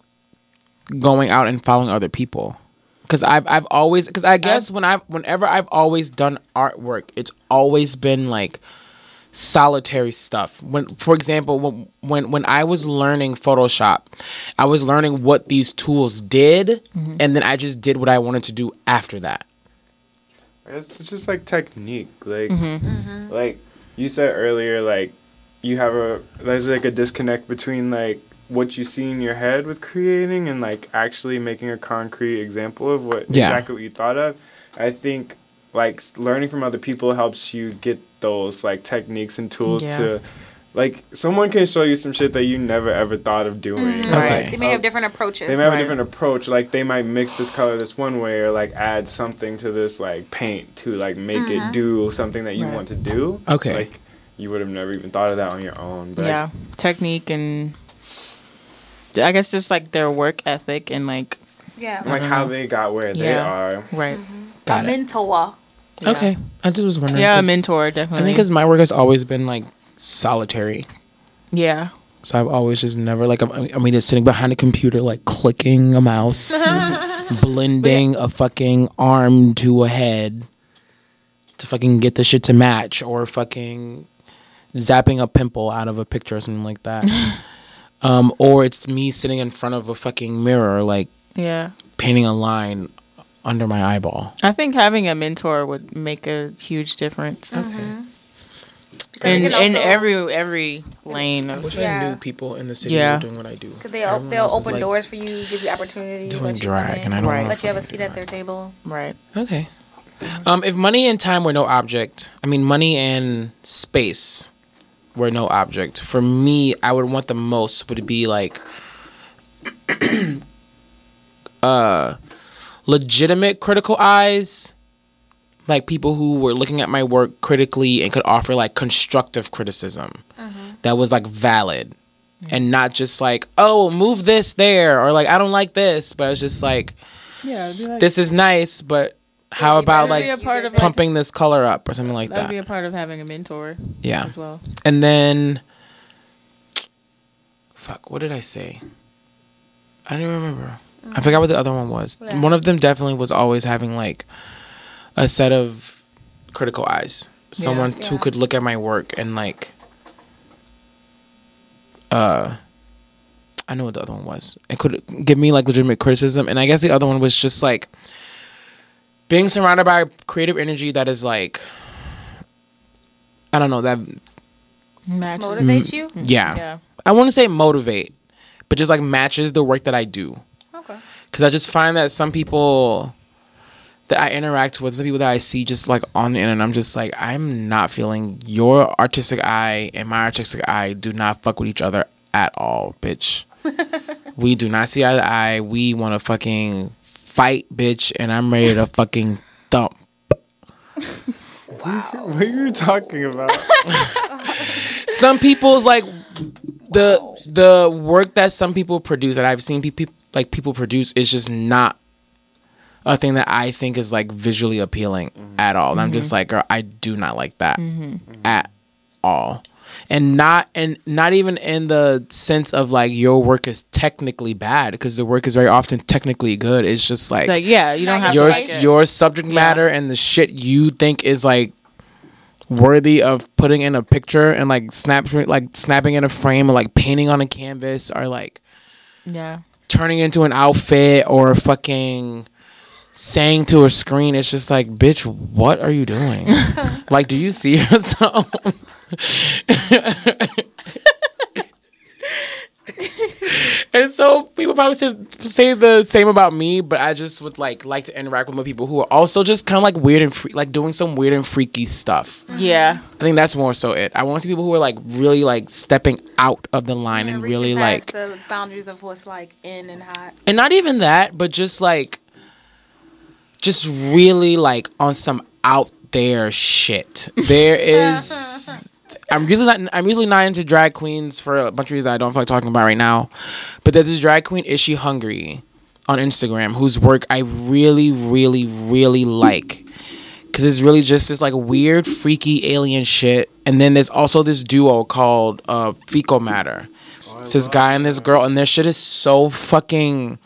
going out and following other people? Because I've I've always because I guess when I whenever I've always done artwork, it's always been like solitary stuff. When for example, when when when I was learning Photoshop, I was learning what these tools did, mm-hmm. and then I just did what I wanted to do after that. It's, it's just like technique. Like, mm-hmm. Mm-hmm. like you said earlier, like you have a there's like a disconnect between like what you see in your head with creating and like actually making a concrete example of what Yeah. exactly what you thought of. I think like learning from other people helps you get those like techniques and tools Yeah. to like someone can show you some shit that you never ever thought of doing. Mhm. Right. They may have uh, different approaches. They may have Right. a different approach. Like they might mix this color this one way, or like add something to this like paint to like make it mm-hmm. do something that you Right. want to do. Okay. Like you would have never even thought of that on your own. But yeah technique and i guess just like their work ethic and like yeah. like how they got where they are. right mm-hmm. Got a it. mentor. Yeah. Okay, I just was wondering. yeah a mentor definitely. I think because my work has always been like solitary. Yeah. So I've always just never like I'm, I'm either sitting behind a computer like clicking a mouse, blending a fucking arm to a head to fucking get the shit to match, or fucking zapping a pimple out of a picture or something like that. um, or it's me sitting in front of a fucking mirror like Yeah. painting a line under my eyeball. I think having a mentor would make a huge difference. Because In, it in also- every every lane. I Of, wish Yeah. I knew people in the city Yeah. who were doing what I do. Because they'll, Everyone they'll open like, doors for you, give you opportunity, doing let you drag, come in, and I don't Right. wanna let you have a seat do at their table. right. Okay. Um, if money and time were no object, I mean money and space were no object. For me, I would want the most would be like uh legitimate critical eyes. Like people who were looking at my work critically and could offer like constructive criticism mm-hmm. that was like valid. And not just like, oh, move this there, or like, I don't like this, but it's just like, Yeah, like, this is nice, but how about like be a part of like, pumping this color up or something like that'd that? be a part of having a mentor Yeah. as well. And then, fuck, what did I say? I don't even remember. I forgot what the other one was. One of them definitely was always having like a set of critical eyes. Someone who could look at my work and like, uh, I know what the other one was. It could give me like legitimate criticism. And I guess the other one was just like being surrounded by creative energy that is like, I don't know, that Match. Motivates you? yeah. Yeah. I want to say motivate, but just like matches the work that I do. Okay. Because I just find that some people that I interact with, some people that I see just like on the internet, I'm just like, I'm not feeling your artistic eye and my artistic eye do not fuck with each other at all, bitch. we do not see eye to eye. We want to fucking fight, bitch, and I'm ready to fucking thump. Wow. What are you talking about? some people's like the the work that some people produce that I've seen people like people produce is just not a thing that I think is like visually appealing mm-hmm. at all. And I'm just mm-hmm. like, girl, I do not like that mm-hmm. at all. And not and not even in the sense of like your work is technically bad because the work is very often technically good. It's just like, Like yeah, you don't have your to like it. your subject matter and the shit you think is like worthy of putting in a picture and like snap like snapping in a frame or like painting on a canvas or like yeah. Turning into an outfit or fucking saying to a screen it's just like bitch what are you doing? Like do you see yourself and so people probably say, say the same about me but i just would like like to interact with more people who are also just kind of like weird and free, like doing some weird and freaky stuff mm-hmm. Yeah. i think that's more so it i want to see people who are like really like stepping out of the line and really past like the boundaries of what's like in and hot. and not even that, but just like, just really like on some out there shit. There is. I'm usually not. I'm usually not into drag queens for a bunch of reasons I don't feel like talking about right now. But there's this drag queen, Is She Hungry, on Instagram, whose work I really, really, really like. Cause it's really just this like weird, freaky alien shit. And then there's also this duo called uh, Fecal Matter. It's this guy and this girl, and their shit is so fucking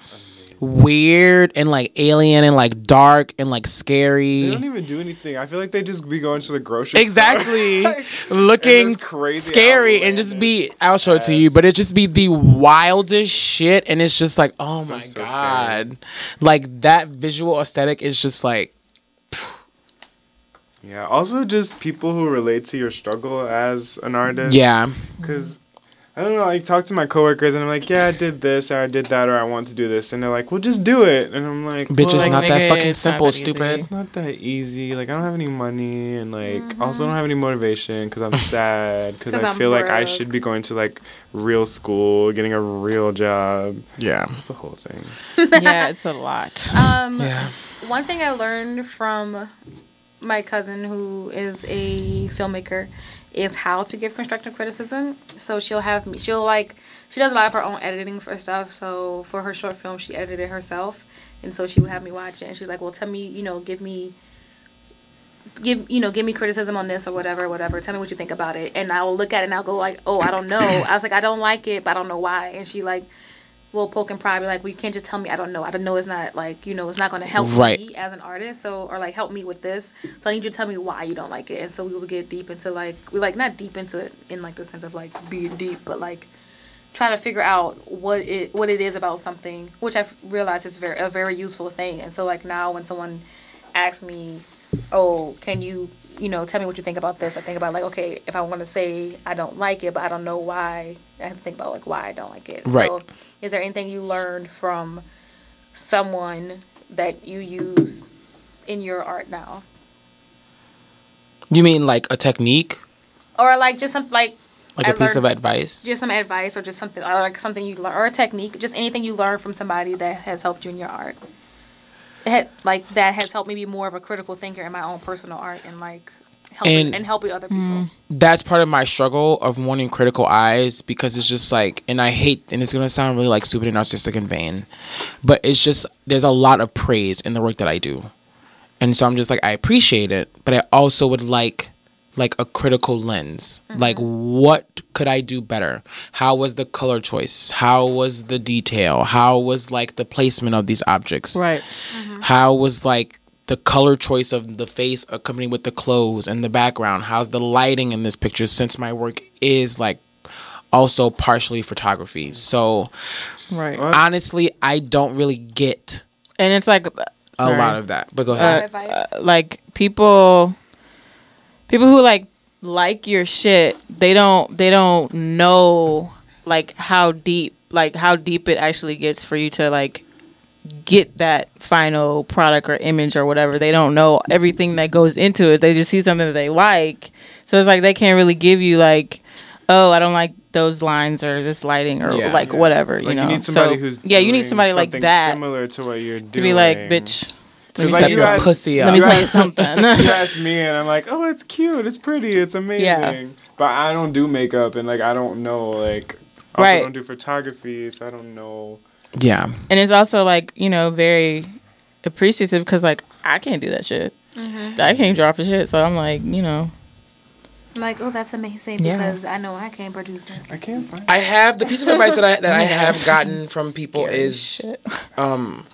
weird and like alien and like dark and like scary. They don't even do anything. I feel like they just be going to the grocery Exactly. store. Looking crazy scary and just be I'll show it to you, but it just be the wildest shit and it's just like, oh my so scary. god. Like that visual aesthetic is just like yeah. Also, just people who relate to your struggle as an artist. Yeah. Because I don't know. I talk to my coworkers and I'm like, yeah, I did this or I did that or I want to do this, and they're like, well, just do it. And I'm like, Bitch, it's well, not that fucking it's not simple, that stupid. It's not that easy. Like I don't have any money, and like also don't have any motivation because I'm sad because I I'm feel like I should be going to like real school, getting a real job. Yeah. It's a whole thing. yeah, it's a lot. Um, Yeah. One thing I learned from my cousin, who is a filmmaker, is how to give constructive criticism. So she'll have me. She'll like. She does a lot of her own editing for stuff. So for her short film, she edited it herself, and so she would have me watch it, and she's like, "Well, tell me, you know, give me give you know give me criticism on this or whatever whatever tell me what you think about it and i will look at it and i'll go like oh i don't know i was like i don't like it but i don't know why and she like will poke and pry be like well you can't just tell me i don't know i don't know it's not like you know it's not going to help Right. me as an artist so or like help me with this so i need you to tell me why you don't like it and so we would get deep into like we like not deep into it in like the sense of like being deep but like trying to figure out what it what it is about something, which I've realized is very a very useful thing. And so like now when someone asks me, "Oh, can you you know tell me what you think about this?" I think about like okay, if I want to say I don't like it, but I don't know why, I have to think about like why I don't like it. Right. So is there anything you learned from someone that you use in your art now? You mean like a technique, Or like just some like like I a piece of advice? just some advice or just something or like something you learn or a technique just anything you learn from somebody that has helped you in your art It had, like that has helped me be more of a critical thinker in my own personal art and like helping And- and, helping other people hmm. that's part of my struggle of wanting critical eyes because it's just like and I hate and it's gonna sound really like stupid and narcissistic and vain. But it's just there's a lot of praise in the work that I do. And so I'm just like I appreciate it, but I also would like like a critical lens. Mm-hmm. Like what could I do better? How was the color choice? How was the detail? How was like the placement of these objects? Right. Mm-hmm. how was like the color choice of the face accompanied with the clothes and the background. How's the lighting in this picture since my work is like also partially photography? So Right. honestly i don't really get And it's like a lot of that but go ahead. Advice uh, like people people who like like your shit they don't they don't know like how deep like how deep it actually gets for you to like get that final product or image or whatever they don't know everything that goes into it they just see something that they like so it's like they can't really give you like oh i don't like those lines or this lighting or Yeah. like whatever you Like know you need somebody So, who's yeah you need somebody like that similar to what you're doing to be like bitch step like you your guys, pussy let me tell you something you ask me and I'm like, oh, it's cute, it's pretty, it's amazing. Yeah. But I don't do makeup and like I don't know like. I also Right. don't do photography, so I don't know. Yeah. And it's also like you know very appreciative because like I can't do that shit. I can't draw for shit, so I'm like you know. I'm like oh that's amazing Yeah. because i know i can't produce it. I can't find. i have the piece of advice that i that i have gotten from people Scary is um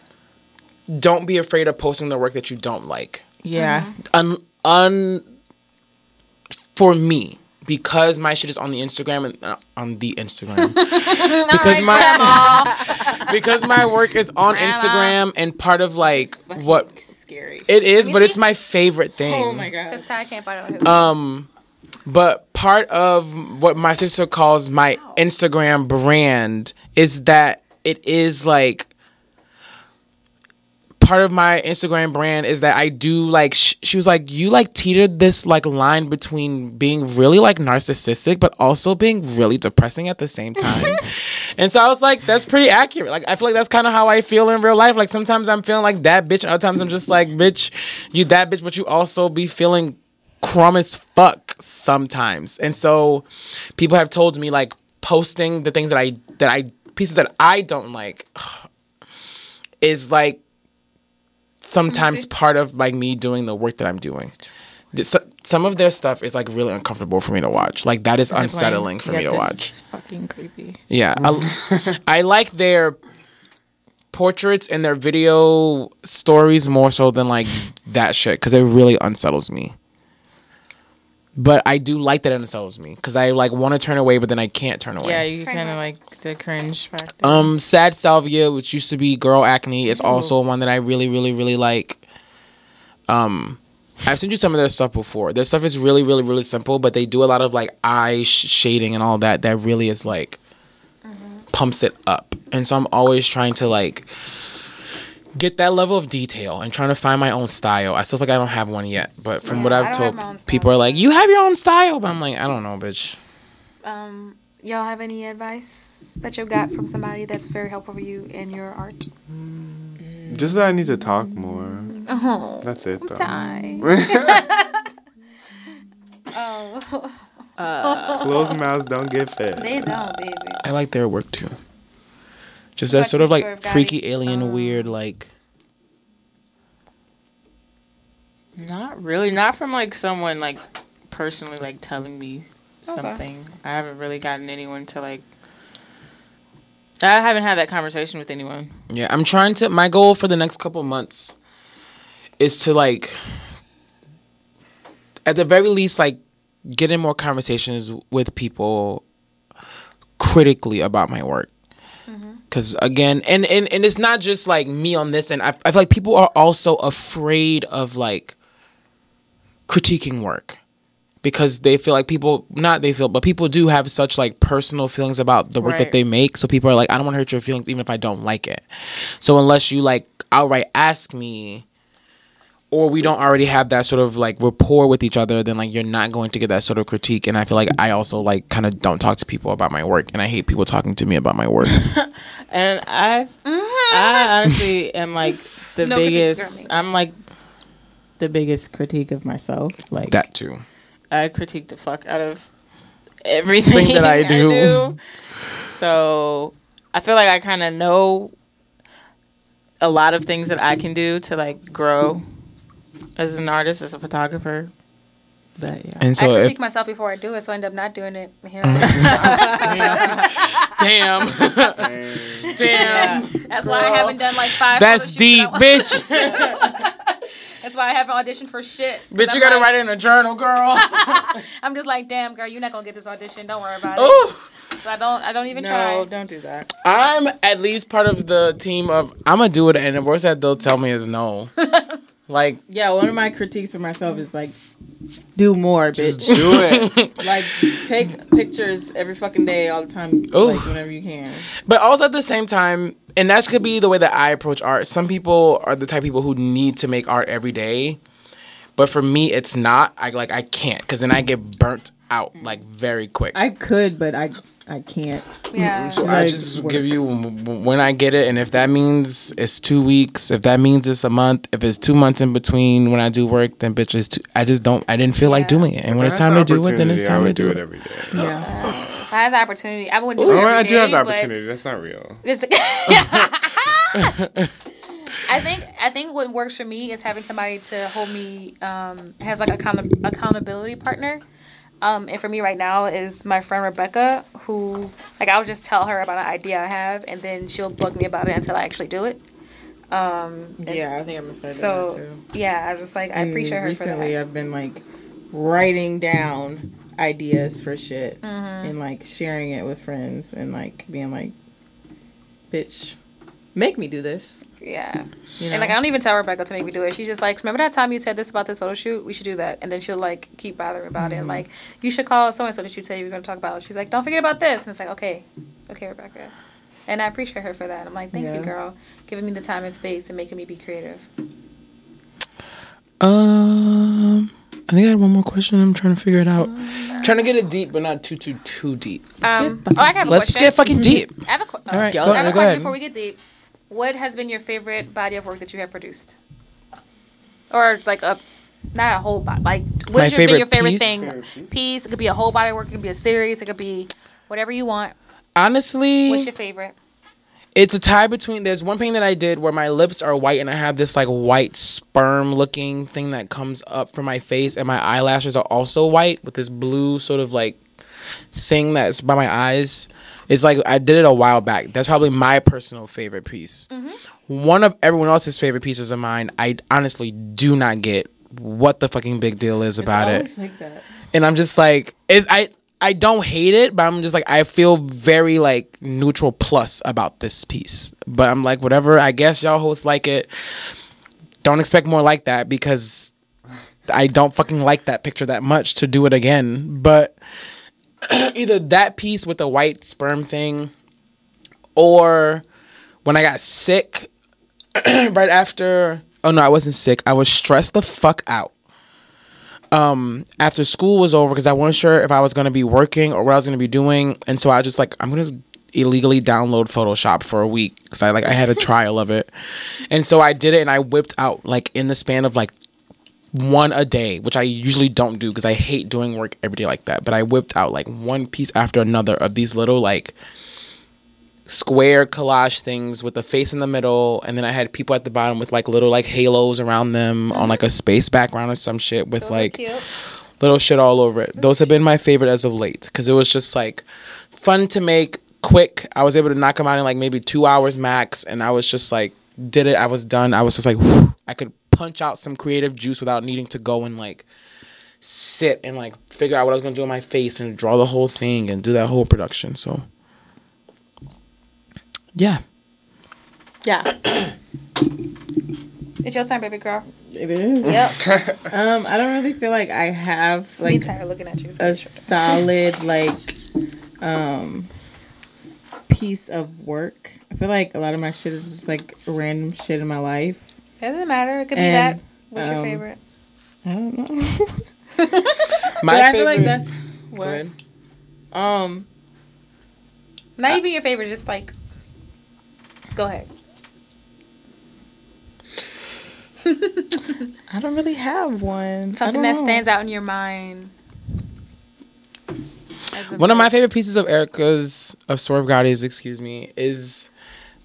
don't be afraid of posting the work that you don't like. Yeah. Un un for me because my shit is on the Instagram and uh, on the Instagram because my because my work is on Instagram and part of like what scary. it is, but it's my favorite thing. Oh my god. because i can't find it his Um, but part of what my sister calls my Instagram brand is that it is like part of my Instagram brand is that I do like sh- she was like you like teetered this like line between being really like narcissistic but also being really depressing at the same time. and so I was like that's pretty accurate. Like I feel like that's kind of how I feel in real life. Like sometimes I'm feeling like that bitch and other times I'm just like bitch you that bitch but you also be feeling crumb as fuck sometimes. And so people have told me like posting the things that I that I pieces that I don't like is like sometimes part of like me doing the work that I'm doing. This- Some of their stuff is like really uncomfortable for me to watch. Like that is unsettling for me to watch. Fucking creepy. Yeah, I, I like their portraits and their video stories more so than like that shit because it really unsettles me. But I do like that it unsettles me because I like want to turn away, but then I can't turn away. Yeah, you kind of like the cringe factor. Um, Sad Salvia, which used to be Girl Acne, is also one that I really, really, really like. Um, I've sent you some of their stuff before. Their stuff is really, really, really simple, but they do a lot of like eye sh- shading and all that. That really is like pumps it up, and so I'm always trying to like get that level of detail and trying to find my own style. I still feel like I don't have one yet, but from what Yeah, I I've told, my own style. people are like, "You have your own style," but I'm like, I don't know, bitch. um y'all have any advice that you got from somebody that's very helpful for you in your art Just that I need to talk more. oh That's it though. die oh Closed mouths don't get fed. they don't baby I like their work too. Just that sort of like of freaky alien um, weird like Not really. Not from like someone like personally like telling me something. I haven't really gotten anyone to like. I haven't had that conversation with anyone. Yeah, I'm trying to. My goal for the next couple months is to like, at the very least, like get in more conversations with people critically about my work. Because again, and, and and it's not just like me on this, and I, I feel like people are also afraid of like critiquing work because they feel like people not they feel but people do have such like personal feelings about the work that they make. So people are like i don't want to hurt your feelings even if i don't like it. So unless you like outright ask me or we don't already have that sort of like rapport with each other then like you're not going to get that sort of critique and i feel like i also like kind of don't talk to people about my work and i hate people talking to me about my work And I, I honestly am like the No biggest. I'm like the biggest critique of myself. Like that too I critique the fuck out of everything Thing that I do. So I feel like I kind of know a lot of things that I can do to like grow as an artist, as a photographer. But yeah, and I so if critique myself before I do it, so I end up not doing it. Here. Uh-huh. damn damn Yeah. That's why I haven't done like five. that's deep that bitch That's why I haven't auditioned for shit. bitch I'm you gotta like- write it in a journal girl I'm just like, damn, girl, you're not gonna get this audition. Don't worry about it. Ooh. So I don't. I don't even no, try. No, don't do that. I'm at least part of the team of I'm gonna do it, and the worst that they'll tell me is no. Like, Yeah, one of my critiques for myself is like, do more, bitch. Do it. like, take pictures every fucking day, all the time, Ooh. like whenever you can. but also at the same time, and that could be the way that I approach art. Some people are the type of people who need to make art every day, but for me, it's not. I like I can't because then I get burnt out mm. like very quick. I could, but I I can't. Yeah. So I just work. give you w- w- when I get it, and if that means it's two weeks, if that means it's a month, if it's two months in between when I do work, then bitch, it's I just don't. I didn't feel like doing it, and when When it's time to do it, then it's opportunity, I time to would do it. every day. Yeah. If I had the opportunity, I wouldn't do it. Every I do have the opportunity. That's not real. I think I think what works for me is having somebody to hold me um has like a account- accountability partner. Um, and for me right now is my friend Rebecca, who like I'll just tell her about an idea I have, and then she'll bug me about it until I actually do it. Um, Yeah, I think I'm gonna start doing So that too. yeah, I just like I And appreciate her recently, for that. I've been like writing down ideas for shit Mm-hmm. and like sharing it with friends and like being like, "Bitch, make me do this." Yeah. You know? And like I don't even tell Rebecca to make me do it. She's just like, remember that time you said this about this photo shoot? We should do that. And then she'll like keep bothering about Mm-hmm. it. Like you should call so and so that you said you were gonna talk about. It. She's like, don't forget about this. And it's like, okay, okay, Rebecca. And I appreciate her for that. I'm like, thank you, girl, giving me the time and space and making me be creative. Um, I think I had one more question. I'm trying to figure it out. trying to get it deep, but not too too too deep. Um, oh, I have a Let's question. get fucking deep. I have a, qu- All right, go, I have a question ahead. before we get deep. What has been your favorite body of work that you have produced? Or like a, not a whole body. Like My what's your, been your favorite favorite piece? thing? Favorite piece? Piece. It could be a whole body of work. It could be a series. It could be whatever you want. Honestly, What's your favorite? it's a tie between there's one thing that I did where my lips are white and I have this like white sperm looking thing that comes up from my face and my eyelashes are also white with this blue sort of like thing that's by my eyes. It's like I did it a while back. That's probably my personal favorite piece. Mm-hmm. One of everyone else's favorite pieces of mine, I honestly do not get what the fucking big deal is about it like that. and I'm just like, is I I don't hate it, but I'm just like I feel very like neutral plus about this piece. But I'm like, whatever. I guess y'all hosts like it. Don't expect more like that because I don't fucking like that picture that much to do it again. But either that piece with the white sperm thing, or when I got sick right after. Oh no, I wasn't sick. I was stressed the fuck out um after school was over because I wasn't sure if I was gonna be working or what I was gonna be doing, and so I just like I'm gonna illegally download Photoshop for a week because I like I had a trial of it, and so I did it and I whipped out like in the span of like one a day, which I usually don't do because I hate doing work every day like that. But I whipped out like one piece after another of these little like square collage things with a face in the middle, and then I had people at the bottom with like little like halos around them on like a space background or some shit with like Cute. little shit all over it. Those have been my favorite as of late because it was just like fun to make, quick. I was able to knock them out in like maybe two hours max, and I was just like, did it. I was done. I was just like, whew. I could punch out some creative juice without needing to go and like sit and like figure out what I was gonna do on my face and draw the whole thing and do that whole production. So, yeah. Yeah. It's your time, baby girl. It is. Yep. Um, I don't really feel like I have Me like tired looking at you. a solid like um piece of work. I feel like a lot of my shit is just like random shit in my life. Doesn't matter. It could be And, that. What's your um, favorite? I don't know. My but I favorite. feel like that's Go what ahead. um Not even your favorite. Just like. Go ahead. I don't really have one. Something that stands out in your mind. One of my favorite pieces of Erica's of Swerve Gotti's, excuse me, is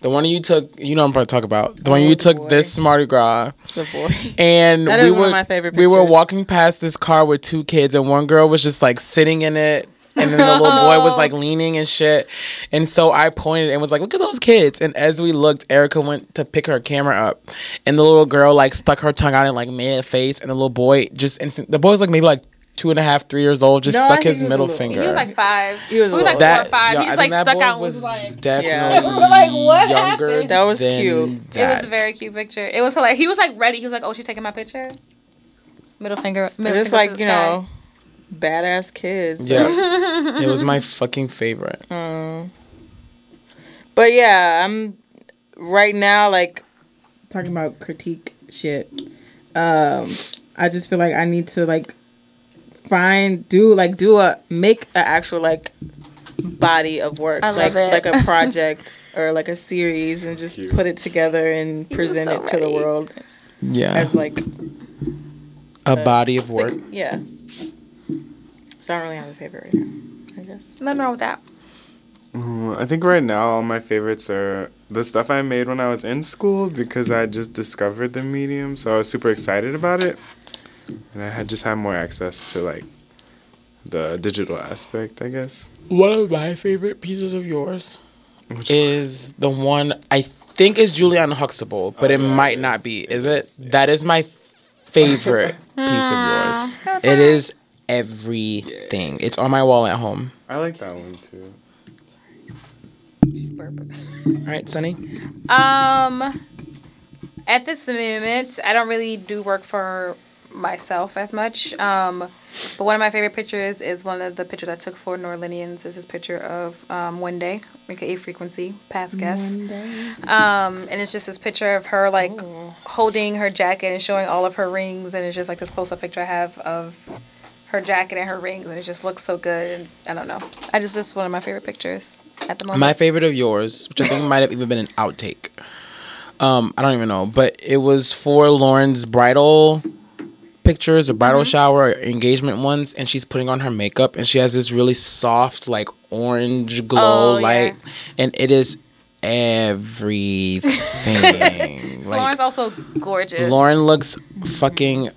the one you took. You know what I'm about to talk about. The one Oh, you the took boy. this Mardi Gras, The boy. and That we is were one of my favorite we were walking past this car with two kids, and one girl was just like sitting in it. And then the little boy was like leaning and shit. And so I pointed and was like, look at those kids. And as we looked, Erica went to pick her camera up. And the little girl like stuck her tongue out and like made a face. And the little boy just instant the boy was like maybe like two and a half, three years old, just No, stuck his he was a middle little- finger. He was like five. He was a like little- four or that five. yo, he I like stuck out and was was like. definitely We're like, what younger happened? That was cute. that. It was a very cute picture. It was hilarious. He was like ready. He was like, "Oh, she's taking my picture." Middle finger. Middle just finger like you know, badass kids. Yeah, it was my fucking favorite. Um, but yeah, I'm right now like talking about critique shit. Um, I just feel like I need to like find do like do a make an actual like body of work, I like love it. like a project or like a series, and just Cute. put it together and He present so it to the world Yeah, as like a uh, body of work. yeah. So I don't really have a favorite right now. I guess. Nothing wrong with that. Ooh, I think right now all my favorites are the stuff I made when I was in school because I just discovered the medium, so I was super excited about it, and I had just had more access to like the digital aspect, I guess. One of my favorite pieces of yours Which is the one I think is Juliana Huxtable, but it yeah, might it not is. be. It Is it? is, yeah. That is my favorite piece of yours. It is everything. It's on my wall at home. I like that one too. All right, Sunny. Um, at this moment, I don't really do work for myself as much. Um, but one of my favorite pictures is one of the pictures I took for Norlinians. This Is this picture of um, one day, aka Frequency, past guest. Um, and it's just this picture of her like holding her jacket and showing all of her rings, and it's just like this close up picture I have of her jacket and her rings, and it just looks so good. And I don't know. I just this is one of my favorite pictures at the moment. My favorite of yours, which I think might have even been an outtake. Um, I don't even know, but it was for Lauren's bridal pictures or bridal mm-hmm. shower or engagement ones, and she's putting on her makeup, and she has this really soft, like orange glow Oh, yeah. light, and it is everything. Lauren's also gorgeous. Lauren looks fucking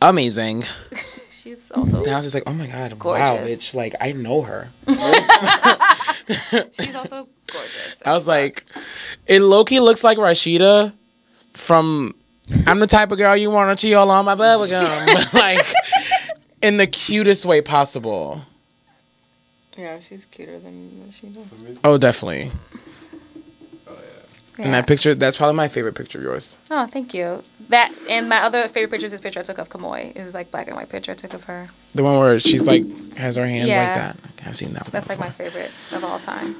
amazing. She's also was just like, oh my god, wow, Gorgeous. bitch! Like I know her. she's also gorgeous. I was like, it Loki looks like Rashida from I'm the type of girl you want to chew all on my bubble gum. like in the cutest way possible. Yeah, she's cuter than she does. Oh, definitely. Oh, yeah. And that picture, that's probably my favorite picture of yours. Oh, thank you. That and my other favorite picture is this picture I took of Kamoy. It was like black and white picture I took of her. The one where she's like has her hands Yeah. like that. I've seen that one. That's like my favorite of all time.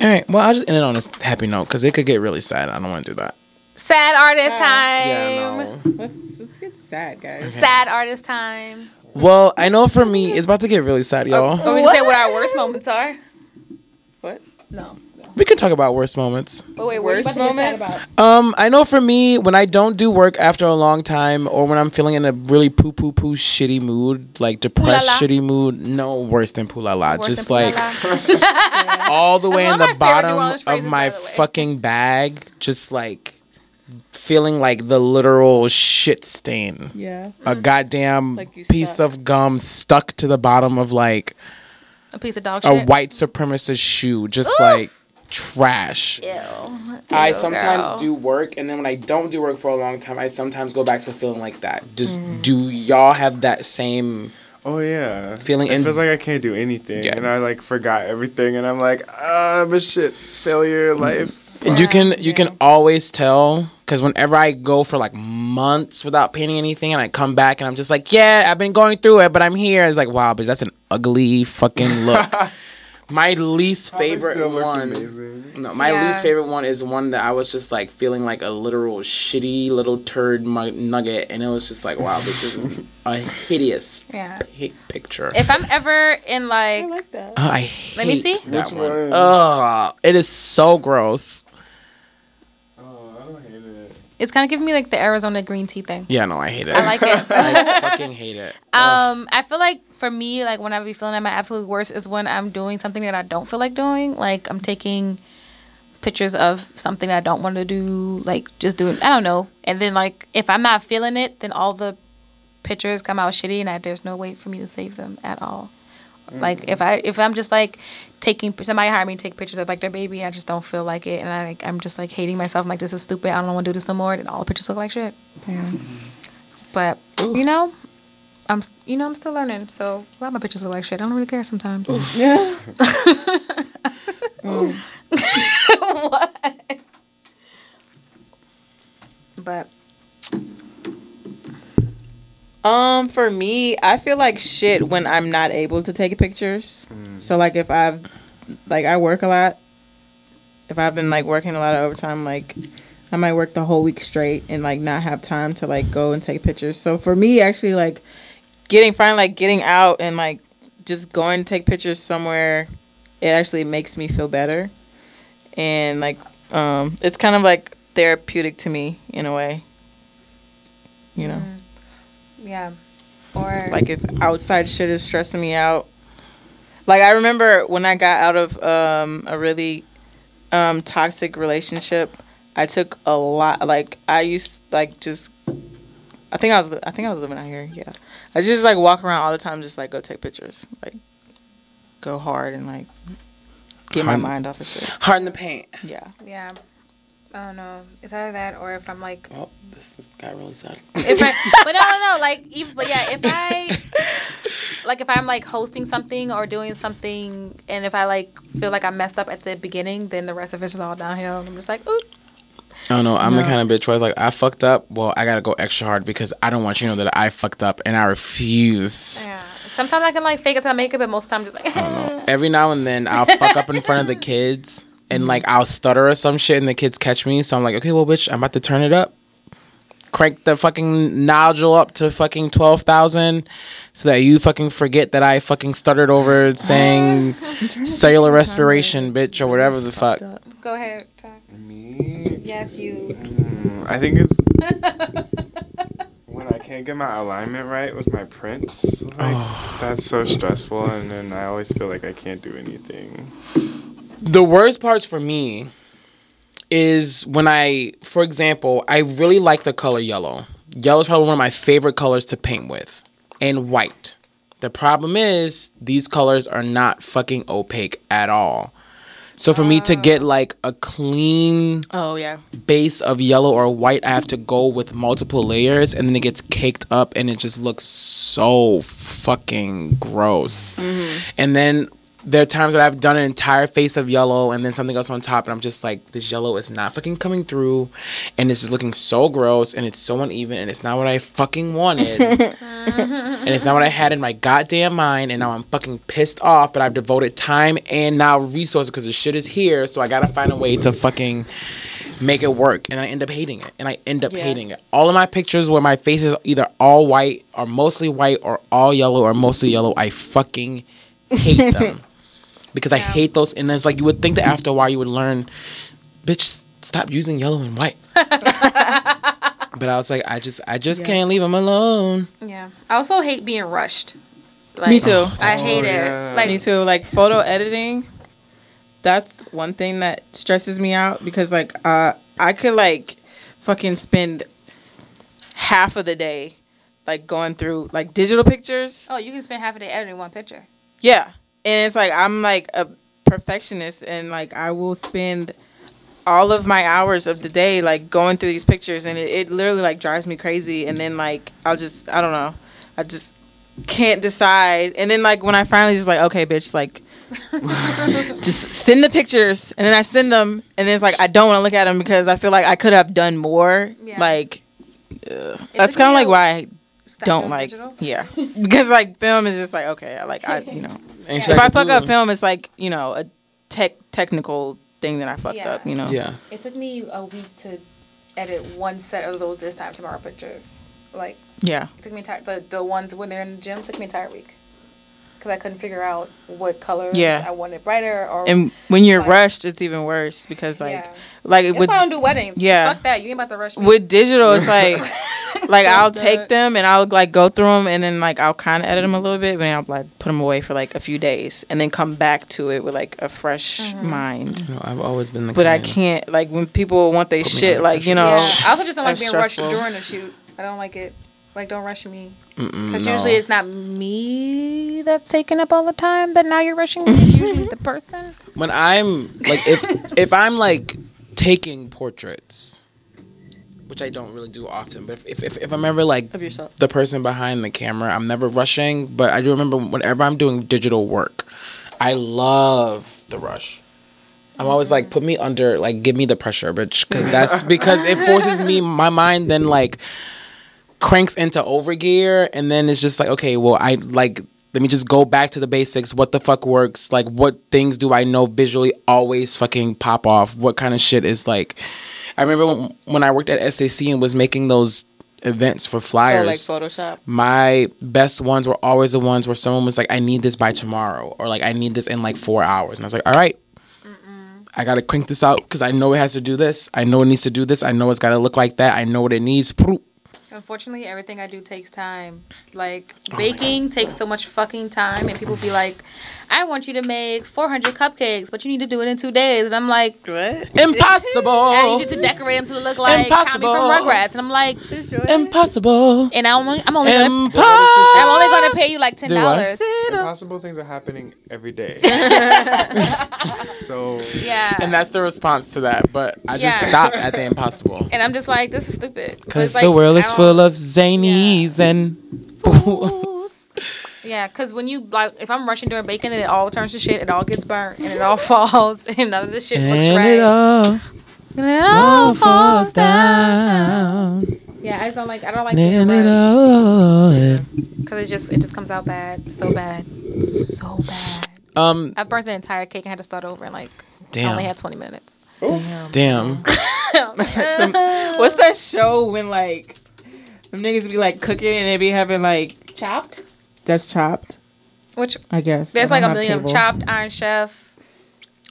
All right. Well, I'll just end it on a happy note because it could get really sad. I don't want to do that. Sad artist Yeah. time. Yeah, no. Let's let's get sad, guys. Sad artist time. Well, I know for me, it's about to get really sad, y'all. Or we can say what our worst moments are. What? No. We can talk about worst moments. But wait, worst Worst moments. moments? Um, I know for me, when I don't do work after a long time, or when I'm feeling in a really poo poo poo shitty mood, like depressed Poo-la-la. shitty mood, no worse than poo la la. Worse Just than like poo-la-la. all the way in the my favorite New bottom of my by the way. fucking bag, just like feeling like the literal shit stain. Yeah. A goddamn Like piece stuck. of gum stuck to the bottom of like a piece of dog a shit. white supremacist shoe, just like trash. Ew. I sometimes girl. do work, and then when I don't do work for a long time, I sometimes go back to feeling like that. Just Mm. do y'all have that same? Oh yeah, Feeling It in- feels like I can't do anything, Yeah. and I like forgot everything, and I'm like, ah, I'm a shit failure life. And you can you can always tell because whenever I go for like months without painting anything, and I come back and I'm just like, yeah, I've been going through it, but I'm here. It's like, wow, but that's an ugly fucking look. my least favorite still looks one. amazing. No, my Yeah. least favorite one is one that I was just like feeling like a literal shitty little turd mu- nugget, and it was just like, wow, this is a hideous Yeah. hate picture. If I'm ever in like, I like that. Oh, I hate Let me see. that Which one. one? Ugh, it is so gross. Oh, I don't hate it. It's kind of giving me like the Arizona green tea thing. Yeah, no, I hate it. I like it. I fucking hate it. Um, I feel like for me, like when I be feeling at my absolute worst is when I'm doing something that I don't feel like doing. Like I'm taking pictures of something I don't want to do, like just doing I don't know. And then like if I'm not feeling it, then all the pictures come out shitty, and I, there's no way for me to save them at all. Like if I if I'm just like taking somebody hired me to take pictures of like their baby, I just don't feel like it, and I like I'm just like hating myself. I'm like this is stupid. I don't want to do this no more. And all the pictures look like shit. Yeah. But you know, I'm you know I'm still learning. So a lot of my pictures look like shit. I don't really care sometimes. Yeah. Mm. what? But Um, for me, I feel like shit when I'm not able to take pictures. So like if I've like I work a lot. If I've been like working a lot of overtime, like I might work the whole week straight and like not have time to like go and take pictures. So for me, actually, like getting finally like getting out and like just going to take pictures somewhere, it actually makes me feel better, and like um, it's kind of like therapeutic to me in a way. You know yeah, or like if outside shit is stressing me out. Like i remember when i got out of um, a really um, toxic relationship i took a lot like i used like just i think i was i think i was living out here yeah. I just like walk around all the time just like go take pictures like go hard and like get my mind off of shit. Hard in the paint. yeah. Yeah. I don't know. It's either that or if I'm like Oh, this has got really sad. if I, but no, no, no, like, even, but yeah, if I, like, if I'm like hosting something or doing something, and if I like feel like I messed up at the beginning, then the rest of it's all downhill. I'm just like, ooh, Oh no, I'm the kind of bitch where I was like, I fucked up. Well, I gotta go extra hard because I don't want you to know that I fucked up, and I refuse. yeah. Sometimes I can like fake it till I make it, but most of the time just like, I don't know. Every now and then, I'll fuck up in front of the kids, and like I'll stutter or some shit, and the kids catch me. So I'm like, okay, well, bitch, I'm about to turn it up. Crank the fucking nodule up to fucking twelve thousand, so that you fucking forget that I fucking stuttered over saying cellular respiration, bitch, or whatever the fuck. go ahead. Talk. Me? Yes, you. Mm, I think it's when I can't get my alignment right with my prints. Like, that's so stressful, and then I always feel like I can't do anything. The worst parts for me is when I, for example, I really like the color yellow. Yellow is probably one of my favorite colors to paint with, and white. The problem is these colors are not fucking opaque at all. So for me to get ah. like a clean oh yeah base of yellow or white, I have to go with multiple layers, and then it gets caked up, and it just looks so fucking gross. Mm-hmm. And then there are times that I've done an entire face of yellow, and then something else on top, and I'm just like, this yellow is not fucking coming through, and it's just looking so gross, and it's so uneven, and it's not what I fucking wanted, and it's not what I had in my goddamn mind, and now I'm fucking pissed off, but I've devoted time and now resources because the shit is here, so I gotta find a way to fucking make it work and I end up hating it and I end up Yeah. hating it. All of my pictures where my face is either all white or mostly white or all yellow or mostly yellow, I fucking hate them. because I hate those. And it's like you would think that after a while you would learn, bitch, stop using yellow and white. but I was like, I just, I just can't leave them alone. Yeah. I also hate being rushed. Like, Me too. I hate Oh, it. yeah. Like Me too. Like photo editing. That's one thing that stresses me out because like uh I could like fucking spend half of the day like going through like digital pictures. Oh, you can spend half a day editing one picture. Yeah. And it's like I'm like a perfectionist and like I will spend all of my hours of the day like going through these pictures and it, it literally like drives me crazy and then like I'll just I don't know. I just can't decide. And then like when I finally just like, okay, bitch, like just send the pictures and then I send them and then it's like I don't want to look at them because I feel like I could have done more. Yeah. Like ugh. That's kind of like why I Stop don't like digital. yeah because like film is just like okay I like I you know And if I fuck up film it's like you know a tech technical thing that I fucked Yeah. up you know Yeah. It took me a week to edit one set of those this time tomorrow pictures. Like yeah it took me entire the the ones when they're in the gym took me an entire week because I couldn't figure out what colors Yeah. I wanted brighter or. and when you're Like- rushed it's even worse because like Yeah. like That's with why I don't do weddings. yeah. Fuck that. You ain't about to rush me. with digital it's like like I'll Fuck take them and I'll like go through them and then like I'll kind of edit them a little bit but then I'll like put them away for like a few days and then come back to it with like a fresh Mm-hmm. mind No, I've always been the but I can't like when people want their shit under like you know yeah. I also just don't like being stressful. rushed during the shoot. I don't like it. Like don't rush me. Because no. usually it's not me that's taking up all the time. That now you're rushing me. It's usually the person. when I'm like if if I'm like taking portraits, which I don't really do often, but if if, if I'm ever like the person behind the camera, I'm never rushing. But I do remember whenever I'm doing digital work, I love the rush. I'm always like, put me under, like, give me the pressure, bitch, because that's because it forces me. My mind then like cranks into overgear, and then it's just like, okay, well, I like. Let me just go back to the basics. What the fuck works? Like, what things do I know visually always fucking pop off? What kind of shit is like? I remember when, when I worked at SAC and was making those events for or flyers oh, like Photoshop my best ones were always the ones where someone was like, I need this by tomorrow, or like, I need this in like four hours. And I was like, all right, I gotta crank this out because I know it has to do this. I know it needs to do this. I know it's gotta look like that. I know what it needs. Unfortunately, everything I do takes time. Like Oh baking takes so much fucking time, and people be like, "I want you to make 400 cupcakes, but you need to do it in two days." And I'm like, what Impossible. "I need you to decorate them to look like Tommy Impossible. from Rugrats." And I'm like, Impossible. "And I'm only, I'm only gonna, Impossible. I'm only gonna pay you like ten dollars. Impossible things are happening every day. so Yeah. And that's the response to that. But I just Yeah. stopped at the impossible. And I'm just like, this is stupid. Because It's the like, world is full of zanies and fools. Yeah, because when you like, if I'm rushing during baking, and it all turns to shit. It all gets burnt and it all falls, and none of the shit looks And right. it all, and it all falls down. Yeah, I just don't like. I don't like being And it rushed all. because it just it just comes out bad, so bad, so bad. Um, I burnt the entire cake and had to start over in like I only had 20 minutes. Damn. what's that show when like them niggas be like cooking and they be having like Chopped? That's chopped Which I guess there's I like a have million of chopped Iron Chef.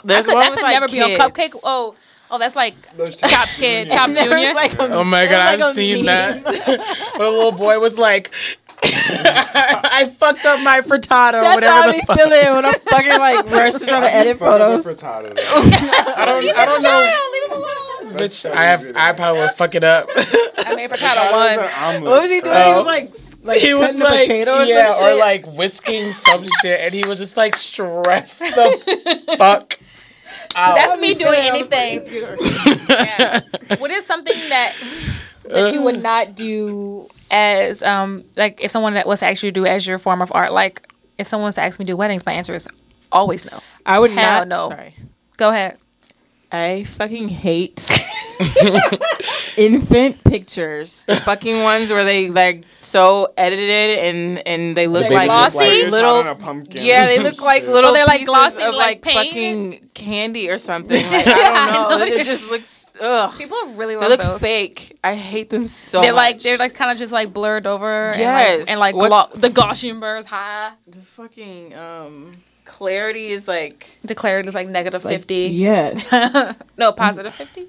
There's I could, one that could like, never be on. Cupcake. Oh, oh, that's like Chopped Kid, Chopped There Junior. like, a- Oh my god, I've a seen meme. that. When a little boy was like, I fucked up my frittata or That's whatever how I the be fuck. feeling when I'm fucking like rushed trying to edit photos. I don't, He's I a don't know. child. Leave him alone. Bitch, I have, I probably would fuck it up. I made frittata one. What was he doing? Oh. He was like, s- like he was cutting the like, potato or yeah, some or like whisking some shit, and he was just like stressed the fuck out. That's me doing anything. Yeah. What is something that that you would not do as um like if someone that was to actually do as your form of art? Like if someone was to ask me to do weddings, my answer is always no. I would Hell not. no. Sorry. Go ahead. I fucking hate infant pictures. The fucking ones where they like so edited and and they look Like like glossy? little. a pumpkin. Yeah, they look like little. Oh, they're, like, pieces glossy, of like, like, paint? fucking candy or something. Like, I don't know. know. it just looks. Ugh. People really They look those. fake. I hate them so They're much. like they're like kind of just like blurred over. Yes. And like, and like What's- glo- the Gaussian blurs high. the fucking um. clarity is like the Declared as like negative fifty. yes, No, positive fifty.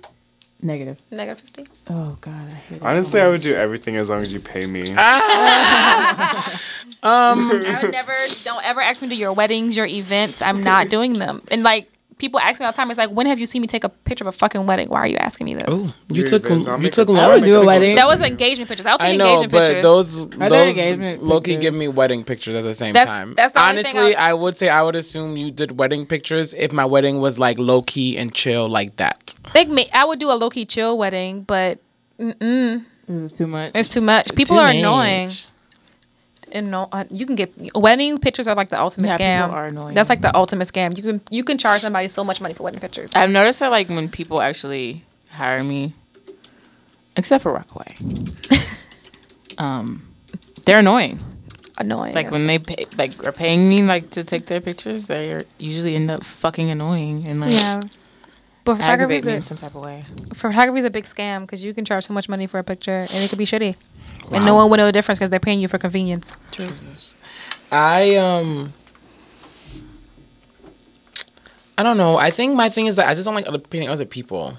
Negative. Negative fifty. Oh God, I hate it. Honestly, I would do everything as long as you pay me. Ah! Um, I would never. Don't ever ask me to do your weddings, your events. I'm not doing them. And like people ask me all the time, it's like, when have you seen me take a picture of a fucking wedding? Why are you asking me this? Oh, you took you took a- I would Lauren's do a pictures. wedding. That was engagement pictures. I'll take I know, engagement but pictures. those those engagement Loki pictures. give me wedding pictures at the same That's- time. that's the only thing Honestly, I'll- would say I would assume you did wedding pictures if my wedding was like low key and chill like that. Like me, I would do a low key chill wedding, but mm This is too much. it's too much. People Too are much. annoying. And no, uh, you can get wedding pictures are like the ultimate Yeah, scam. are annoying. That's like the ultimate scam. You can you can charge somebody so much money for wedding pictures. I've noticed that like when people actually hire me, except for Rockaway, um, they're annoying. Annoying. Like when they pay, like are paying me like to take their pictures, they usually end up fucking annoying and like yeah. But photography me in is some type of way. photography is a big scam because you can charge so much money for a picture and it could be shitty, and no one will know the difference because they're paying you for convenience. True. I um I don't know. I think my thing is that I just don't like other painting other people.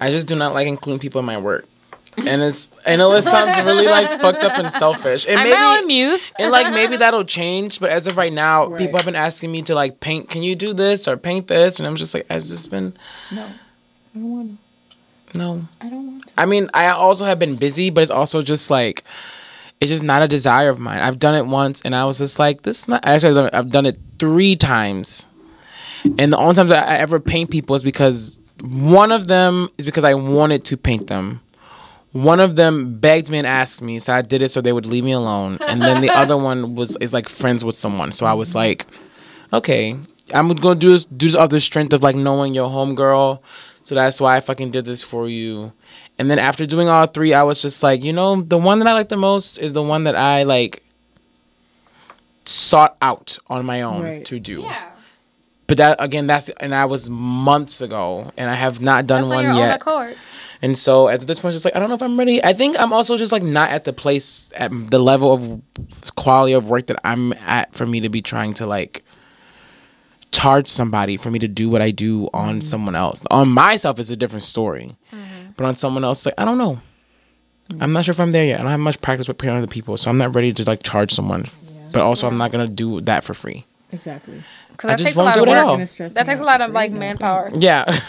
I just do not like including people in my work. And it's I know it sounds really like fucked up and selfish. And I'm maybe my muse. and like maybe that'll change, but as of right now, people have been asking me to like paint. Can you do this or paint this? And I'm just like, has this been? No, I don't want. No, I don't want. I mean, I also have been busy, but it's also just like, it's just not a desire of mine. I've done it once, and I was just like, this is not. Actually, I've done it, I've done it three times, and the only times that I ever paint people is because one of them is because I wanted to paint them. One of them begged me and asked me, so I did it so they would leave me alone. And then the other one was is like friends with someone. So I was like, okay, I'm gonna do this do this off the strength of like knowing your homegirl. So that's why I fucking did this for you. And then after doing all three, I was just like, you know, the one that I like the most is the one that I like sought out on my own Right. to do. But that again, that's and I was months ago, and I have not done That's one you're on yet. And so at this point, just like I don't know if I'm ready. I think I'm also just like not at the place at the level of quality of work that I'm at for me to be trying to like charge somebody for me to do what I do on mm-hmm. someone else. On myself is a different story, mm-hmm. but on someone else, like I don't know. I'm not sure if I'm there yet. I don't have much practice with paying other people, so I'm not ready to like charge someone. But also, I'm not gonna do that for free. Exactly. Because I that just takes a won't lot do of it at work. all. That takes a lot of like manpower. Yeah,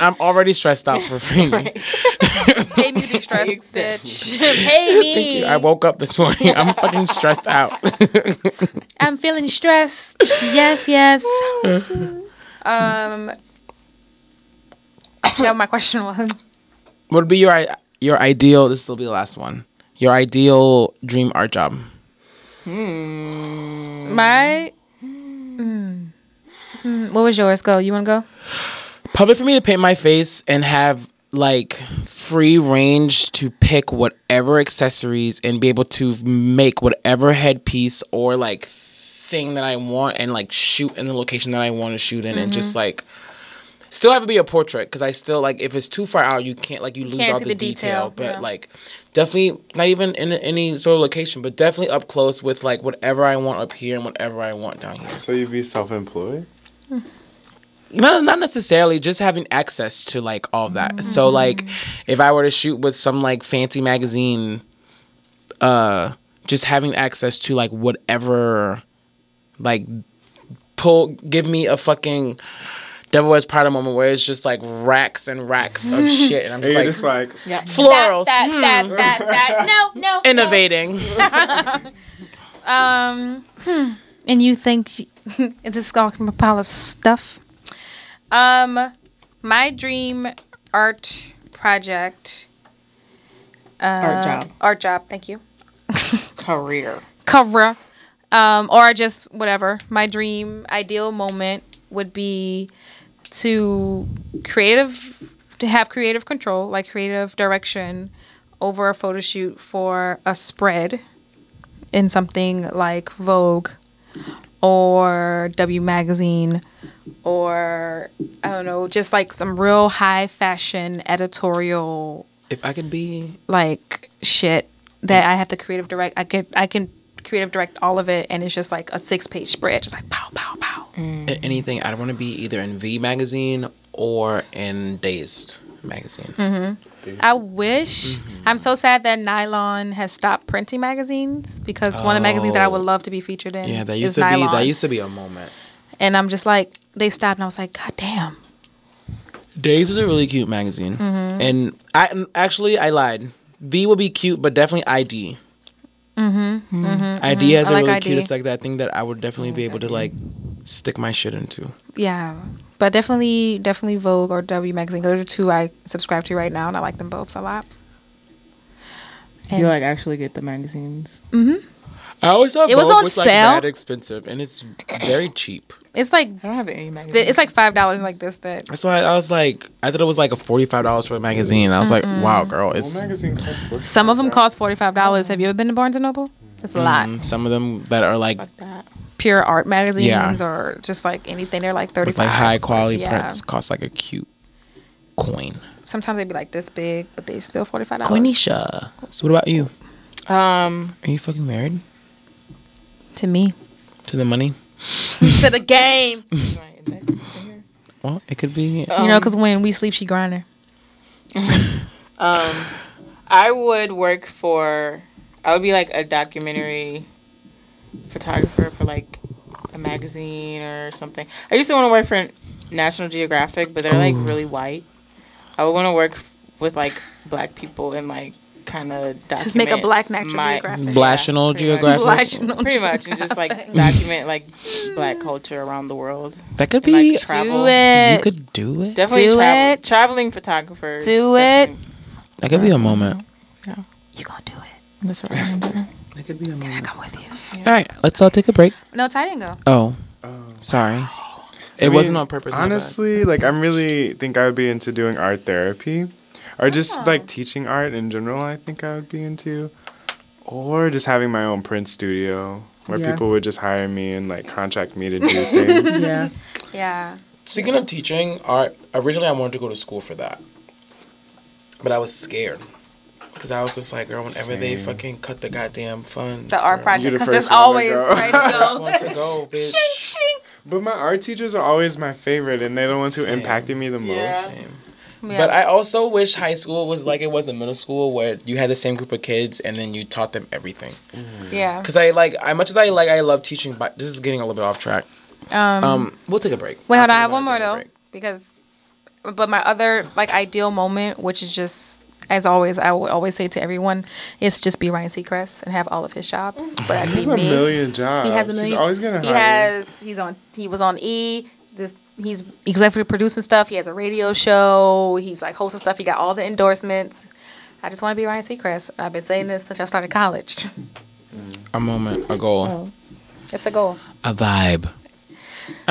I'm already stressed out for free. Pay me to stressed, bitch. Pay me. Thank you. I woke up this morning. I'm fucking stressed out. I'm feeling stressed. yes, yes. um, I forgot my question was. what would be your your ideal? This will be the last one. Your ideal dream art job. Hmm. My. Mm. Mm, What was yours? Go. You want to go? Probably for me to paint my face and have like free range to pick whatever accessories and be able to make whatever headpiece or like thing that I want and like shoot in the location that I want to shoot in and just Mm-hmm. like still have to be a portrait because I still like if it's too far out you can't like you lose Can't all the, the detail, detail, but yeah. like definitely not even in any sort of location but definitely up close with like whatever I want up here and whatever I want down here. So you'd be self-employed? Not, not necessarily just having access to like all of that so like if i were to shoot with some like fancy magazine uh just having access to like whatever like pull give me a fucking devil wears prada moment where it's just like racks and racks of shit and i'm just you're like just like, florals That, that, that, that. No, no. innovating Um, hmm. and you think you- this is all from a pile of stuff? Um, my dream art project. Uh, Art job. Art job. Thank you. Career. Cover. Um, or just whatever. My dream ideal moment would be to creative to have creative control, like creative direction over a photo shoot for a spread in something like Vogue or W Magazine or I don't know, just like some real high fashion editorial if i could be like shit that mm. I have to creative direct. I could I can creative direct all of it, and it's just like a six page spread, just like pow pow pow. A- Anything. I want to be either in V magazine or in Dazed magazine. Mm-hmm. I wish. Mm-hmm. I'm so sad that Nylon has stopped printing magazines because one of the magazines that I would love to be featured in. Oh. Yeah, that is used to Nylon. be that used to be a moment. and I'm just like they stopped, and I was like, God damn. Dazed is a really cute magazine, Mm-hmm. and I actually I lied. V would be cute, but definitely ID. Mm-hmm. ID has I a like really ID. cute aesthetic. I think that I would definitely be able to like stick my shit into. Yeah, but definitely, definitely Vogue or W magazine. Those are two I subscribe to right now, and I like them both a lot. And You like actually get the magazines. Mhm. I always thought It was Vogue on was like sale. expensive, and it's very cheap. it's like I don't have any magazines. it's like five dollars like this. That That's why I was like, I thought it was like a forty five dollars for a magazine. I was like, wow, girl, What it's magazine costs some of them cost forty five dollars. Have you ever been to Barnes and Noble? It's a lot. mm, some of them that are like that. Pure art magazines Yeah. or just like anything. They're like thirty like high quality yeah. prints cost like a cute coin. Sometimes they'd be like this big, but they still forty five dollars. Coinisha. So what about you? Um, Are you fucking married To me, to the money? to the game. my index finger. Well, it could be. you know, because when we sleep, she grinding. Um, I would work for. I would be like a documentary photographer for like a magazine or something. I used to want to work for National Geographic, but they're like really white. I would want to work f- with like black people and like kind of document. Just make a black National my- Geographic. Blational pretty much. Geographic. National Pretty much, and just like document like black culture around the world. That could And, be. like, travel. Do it. you could do it. Definitely Do travel, it. traveling photographers. Do it. definitely- That could be a moment. Yeah. You gonna do it? That's what I'm gonna do. That could be a I moment. come with you. All right, let's all take a break. No, Ty didn't go. Oh, oh. sorry. It I wasn't on purpose. my bad. Honestly, like I'm really think I would be into doing art therapy, or just Oh. like teaching art in general. I think I would be into, or just having my own print studio where Yeah. people would just hire me and like contract me to do things. Yeah. Yeah. Speaking of teaching art, originally I wanted to go to school for that, but I was scared because I was just like, girl, whenever they fucking cut the goddamn funds, The art girl, project the because there's first one to always go. right First to go. one to go, bitch. But my art teachers are always my favorite, and they're the ones who Same. impacted me the most. Same. Yeah. But I also wish high school was like it was in middle school, where you had the same group of kids and then you taught them everything. yeah. Because I like, as much as I like, I love teaching, but this is getting a little bit off track. Um, Um, we'll take a break. wait, hold on. I have one more though break. because, but my other like ideal moment, which is just as always, I would always say to everyone, is just be Ryan Seacrest and have all of his jobs. Mm. But that'd He has a me. million jobs. He has a million. He's always gonna He hire. has. He's on. He was on E. Just he's executive producing stuff. He has a radio show. He's like hosting stuff. He got all the endorsements. I just want to be Ryan Seacrest. I've been saying this since I started college. A moment, a goal, So it's a goal. a vibe. All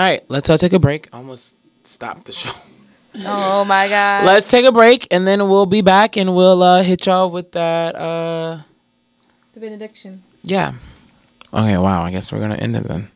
right, let's all take a break. Almost stop the show. Oh my god. Let's take a break and then we'll be back and we'll uh, hit y'all with that. Uh, the benediction. yeah. Okay. Wow. I guess we're gonna end it then.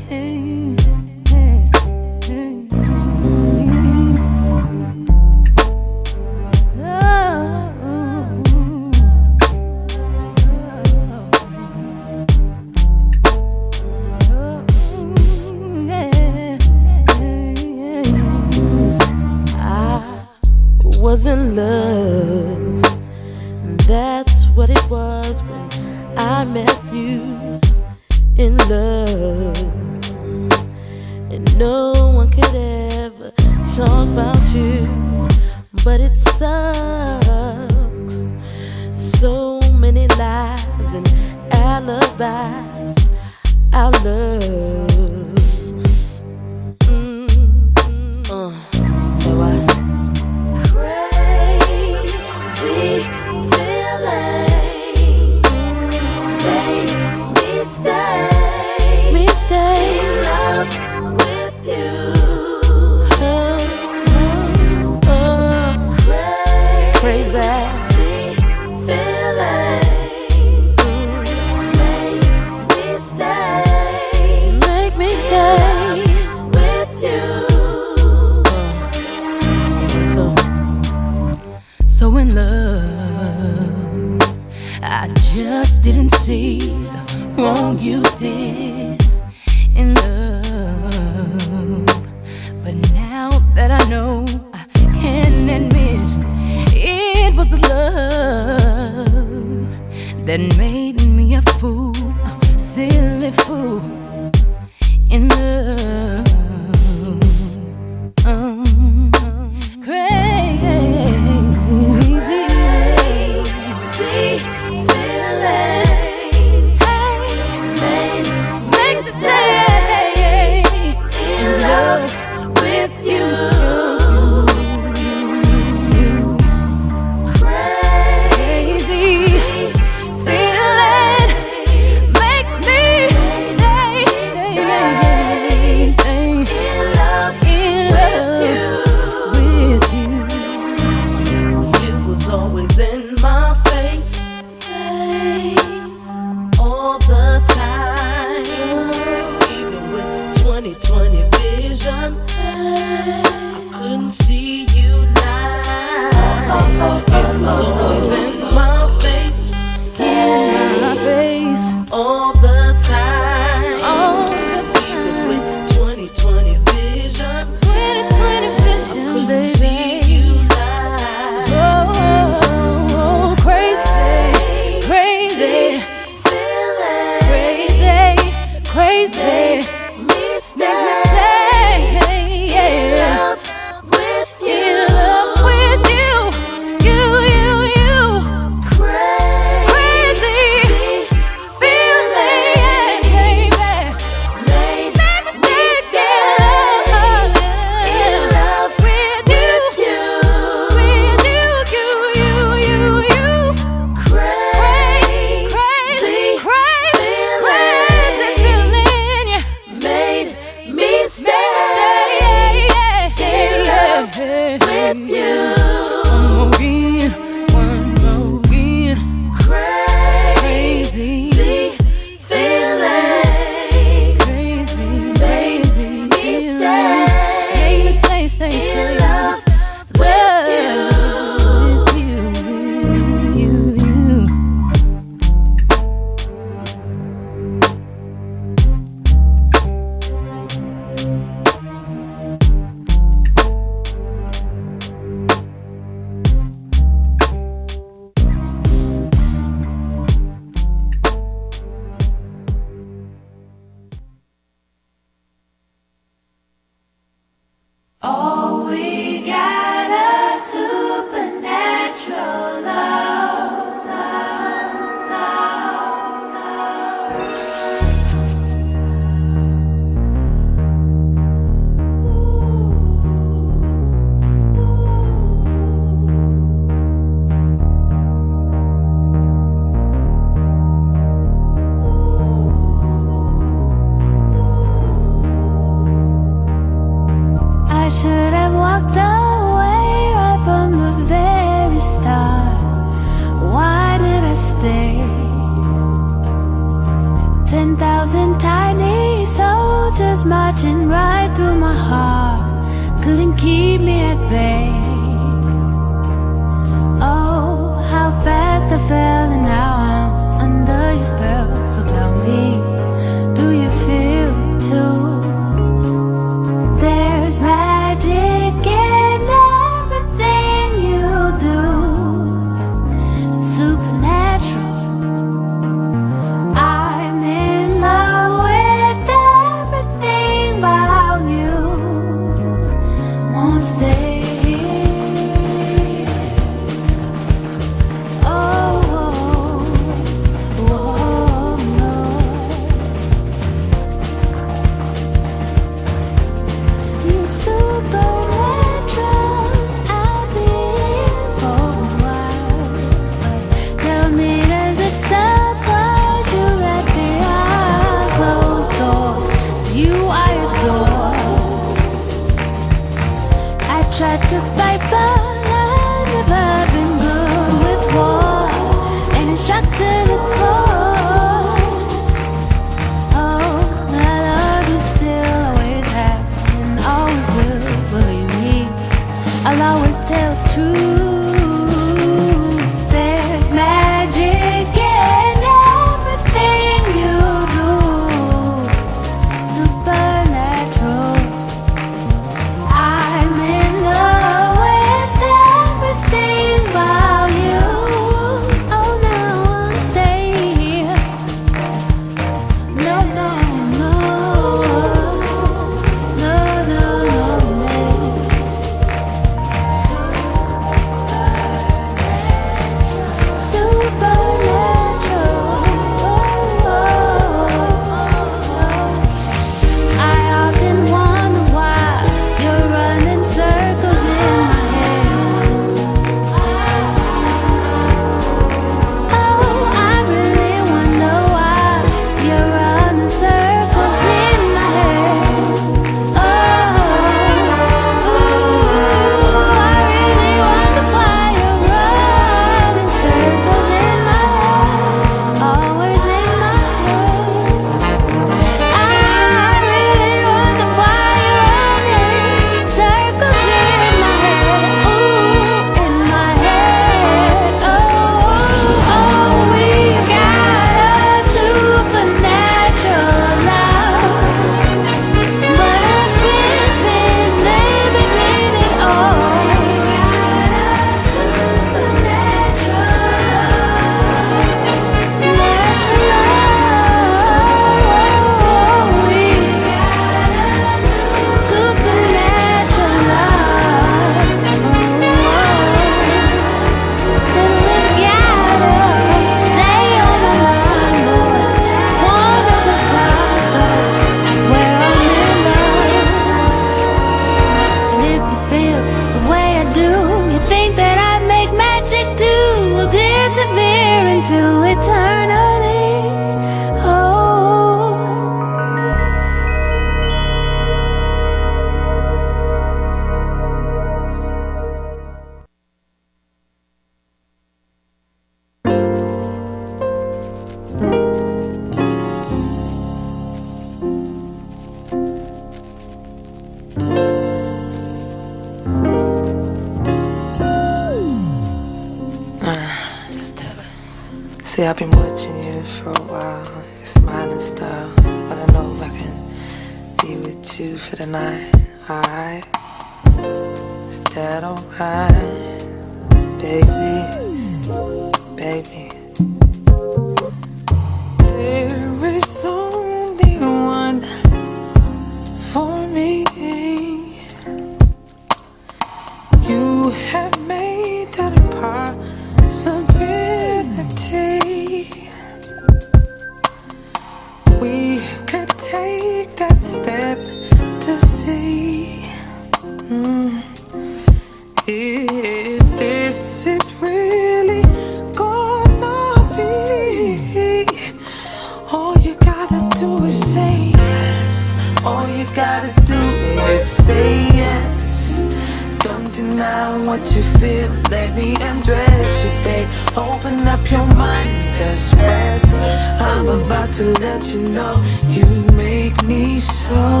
I'm about to let you know you make me so.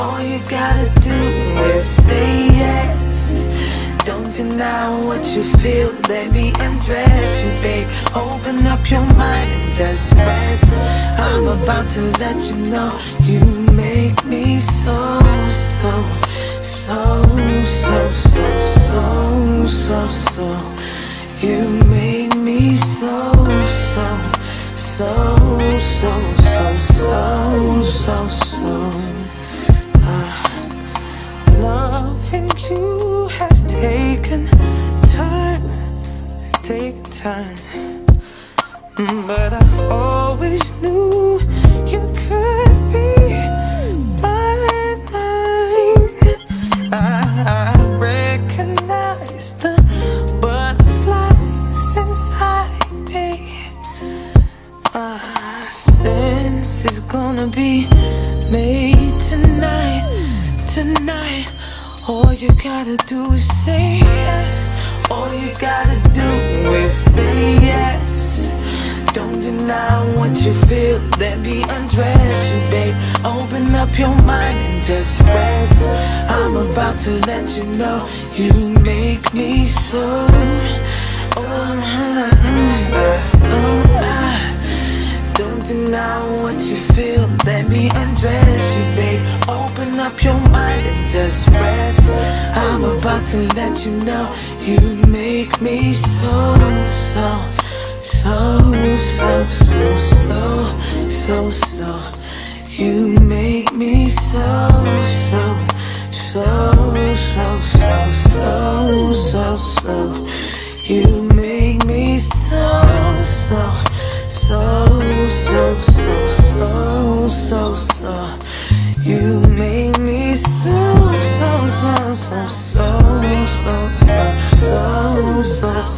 All you gotta do is say yes. Don't deny what you feel. Let me undress you, babe. Open up your mind and just rest. I'm about to let you know you make me so, so, so, so, so, so, so, so. You make me so, so, so, so, so, so, so, so. Ah. Loving you has taken time, taken time. Mm, But I always knew you could gonna be made tonight, tonight. All you gotta do is say yes. All you gotta do is say yes. Don't deny what you feel. Let me undress you, babe. Open up your mind and just rest. I'm about to let you know you make me so. Oh, ah. Deny what you feel. Let me undress you, babe. Open up your mind and just rest. I'm about to let you know you make me so, so, so, so, so, so, so, so. You make me so, so, so, so, so, so, so, so. You make me so, so, so, so, so, so, so, so. You make me so, so, so, so, so, so, so, so, so, so.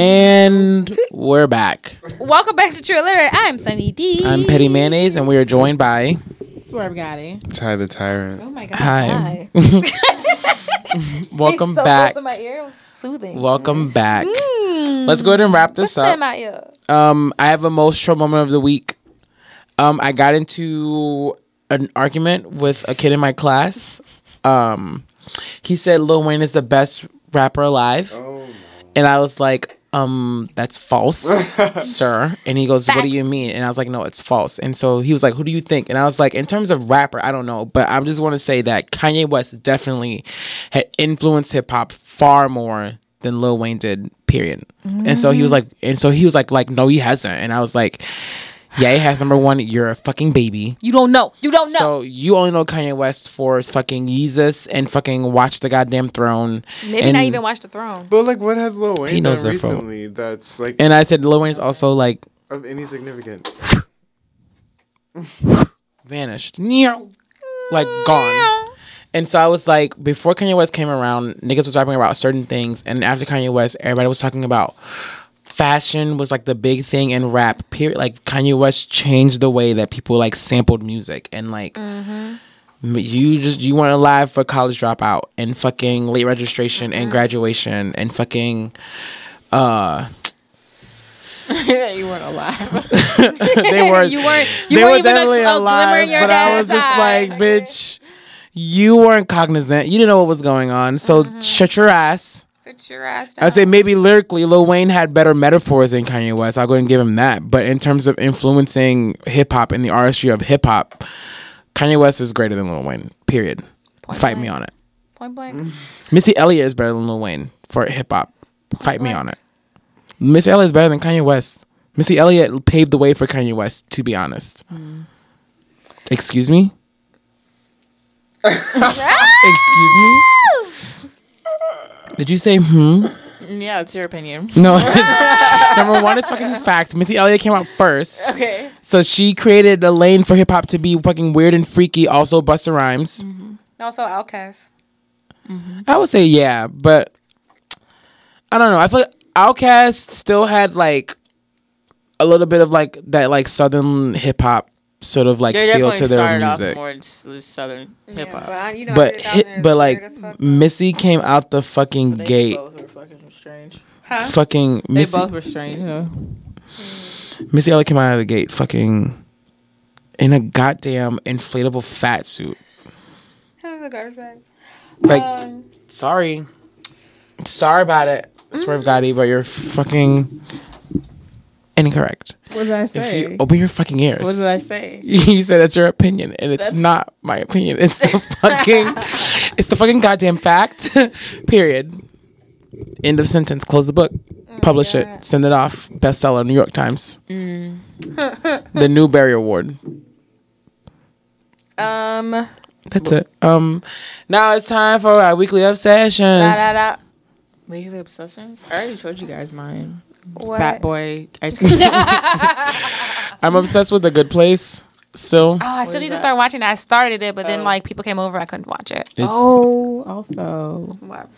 And we're back. Welcome back to Triliterate. I'm Sunny D. I'm Petty Mayonnaise, and we are joined by. Swerve Gotti. Ty the Tyrant. Oh my god. Hi. Welcome It's so back. Close to my ear. It was soothing. Welcome back. Let's go ahead and wrap this What's in up. my ear? Um, I have a most troll moment of the week. Um, I got into an argument with a kid in my class. Um, he said Lil Wayne is the best rapper alive, Oh. and I was like, um, that's false, sir. And he goes, what do you mean? And I was like, no, it's false. And so he was like, who do you think? And I was like, in terms of rapper, I don't know, but I just want to say that Kanye West definitely had influenced hip hop far more than Lil Wayne did. Period. And so he was like, and so he was like, like no, he hasn't. And I was like, Ye has number one. You're a fucking baby. You don't know. You don't know. So you only know Kanye West for fucking Jesus and fucking Watch the Goddamn Throne. Maybe and, not even watch the throne. But like, what has Lil Wayne He knows done their fault. recently that's like And I said Lil Wayne's also like of any significance? vanished. Like gone. And so I was like, before Kanye West came around, niggas was rapping about certain things, and after Kanye West, everybody was talking about fashion was like the big thing in rap. Period. Like Kanye West changed the way that people like sampled music, and like m- you just you weren't alive for college dropout and fucking late registration and graduation and fucking uh you weren't alive. they were You weren't. You they weren't were even definitely a alive, your but I was just eye. like, bitch, you weren't cognizant. You didn't know what was going on. So Mm-hmm. shut your ass. Sit your ass I say maybe lyrically, Lil Wayne had better metaphors than Kanye West. I'll go and give him that. But in terms of influencing hip hop and the artistry of hip hop, Kanye West is greater than Lil Wayne. Period. Fight me on it. Point blank. Missy Elliott is better than Lil Wayne for hip hop. Fight me on it. Missy Elliott is better than Kanye West. Missy Elliott paved the way for Kanye West, to be honest. Mm. Excuse me? Excuse me? Did you say hmm? yeah, it's your opinion. No. it's- number one is fucking fact. Missy Elliott came out first. Okay. So she created a lane for hip hop to be fucking weird and freaky. Also, Busta Rhymes. Also, Outkast. I would say yeah, but I don't know. I feel like Outkast still had like a little bit of like that like southern hip hop sort of like They feel to their started music. off more just, just southern hip hop. But, you know, But 100,000 but like weird as fuck. Missy came out the fucking They gate. both were fucking strange. Huh? Fucking They Missy, both were strange. You know. Missy Elliott came out of the gate fucking in a goddamn inflatable fat suit. That was a garbage bag. Like, Um, sorry, sorry about it, Swerve Gotti, but you're fucking incorrect. What did I If say? you open your fucking ears. what did I say? you said that's your opinion, and it's not my opinion. It's the fucking, it's the fucking goddamn fact. Period. End of sentence. Close the book. Publish it. Send it off. Bestseller. New York Times. the Newbery Award. Um. That's it. Um, now it's time for our weekly obsessions. da, da, da. Weekly obsessions. I already told you guys mine. What? Fat boy ice cream. I'm obsessed with The Good Place. Still, Oh, I still is need to start watching it. I started it, but then Oh. like people came over, I couldn't watch it. it's oh, also, What?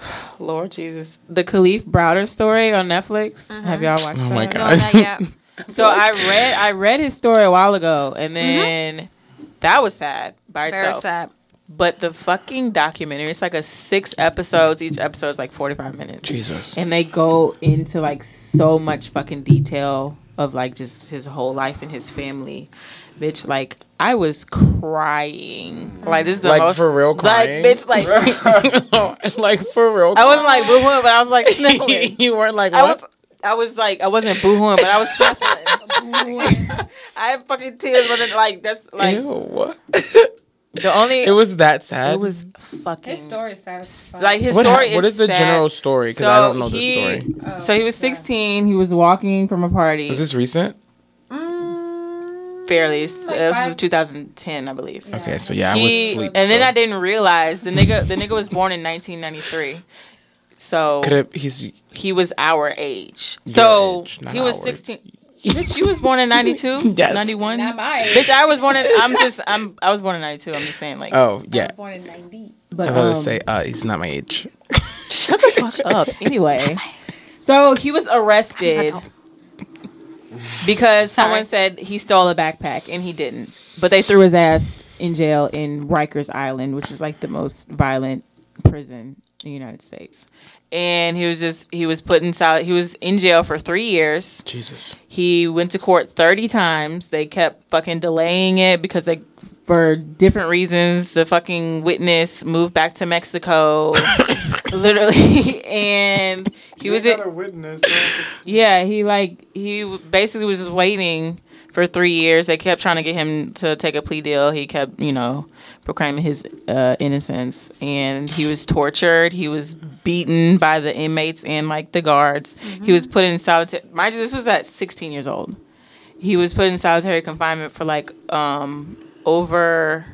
Lord Jesus, the Kalief Browder story on Netflix. Mm-hmm. Have y'all watched Oh that? my No, God. not yet. So I read I read his story a while ago, and mm-hmm. then that was sad by Very itself. sad. But the fucking documentary, it's like a six episodes. Each episode is like forty five minutes. Jesus. and they go into like so much fucking detail of like just his whole life and his family bitch like i was crying like this is the Like, most for real like bitch like like for real. i wasn't like boohooing but i was like sniffling you weren't like i was i was like i wasn't boohooing but i was sniffling i had fucking tears running like that's like Ew. The only It was that sad. it was fucking His story is sad. like his what, hap- story what is the sad. general story? Because I don't know this he- story. Oh, so he was 16 he was walking from a party Is this recent? Mm, fairly. Like Like this five- is 2010, I believe. Okay, so yeah, I was He- asleep. and then. I didn't realize the nigga. The nigga was born in 1993, so Could it, he's he was our age. So age, he was ours. 16. Bitch, you was born in 92, Yes. 91. Not my age. Bitch, I was born in. I'm just. I'm. I was born in 92. I'm just saying, like. oh yeah. Born in 90. but I was about to um, say uh, he's not my age. Shut the fuck up. Anyway, so he was arrested because someone said he stole a backpack and he didn't. But they threw his ass in jail in Rikers Island, which is like the most violent prison in the United States. And he was just he was put in solid. He was in jail for three years. Jesus. He went to court 30 times. They kept fucking delaying it because they for different reasons. The fucking witness moved back to Mexico. literally and he was not a witness. yeah, he like he basically was just waiting for 3 years. They kept trying to get him to take a plea deal. He kept, you know, proclaiming his uh, innocence and he was tortured. He was beaten by the inmates and like the guards. He was put in solitary. Mind you, this was at 16 years old. he was put in solitary confinement for like um over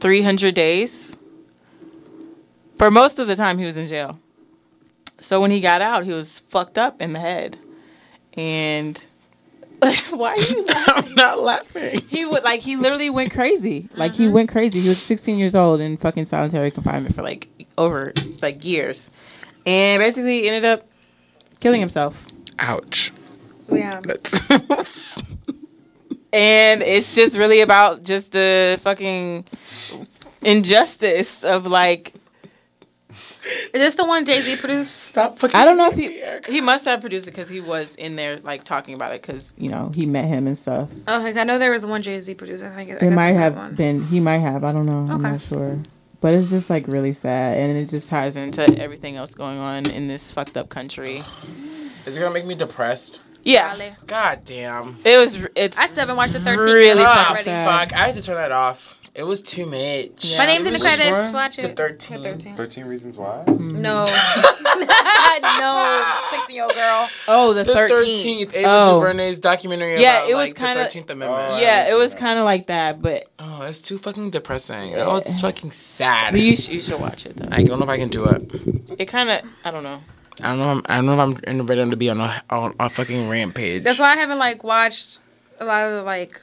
300 days. For most of the time he was in jail. So when he got out, he was fucked up in the head. And why are you laughing? I'm not laughing. He would like he literally went crazy. Like he mm-hmm. went crazy. He was 16 years old in fucking solitary confinement for like over like years. And basically ended up killing himself. Ouch. Yeah. That's and it's just really about just the fucking injustice of like Is this the one Jay Z produced? stop fucking. I don't know if he he must have produced it because he was in there like talking about it because you know he met him and stuff. Oh, like, I know there was one Jay Z produced. I think I It guess might have one. been he might have I don't know I'm Okay. not sure, but it's just like really sad and it just ties into everything else going on in this fucked up country. Is it gonna make me depressed? Yeah, Probably. God damn. it was it's I still haven't watched the 13th. Really yet. Ah, Already. fuck. I had to turn that off. It was too much. My name's in the credits. one? Watch The 13. The 13. 13 Reasons Why? Mm-hmm. No. no. 16 year old girl. oh the The 13th. 13th. Ava Oh. DuVernay's documentary Yeah, about it was like, kinda- the 13th Amendment. Oh, yeah, it was kind of like that, but Oh, it's too fucking depressing. Oh, it's fucking sad. you, sh- you should watch it though. I don't know if I can do it. It kind of I don't know. I don't know. If I'm, I don't know if I'm in- ready to be on a on a fucking rampage. That's why I haven't like watched a lot of the like,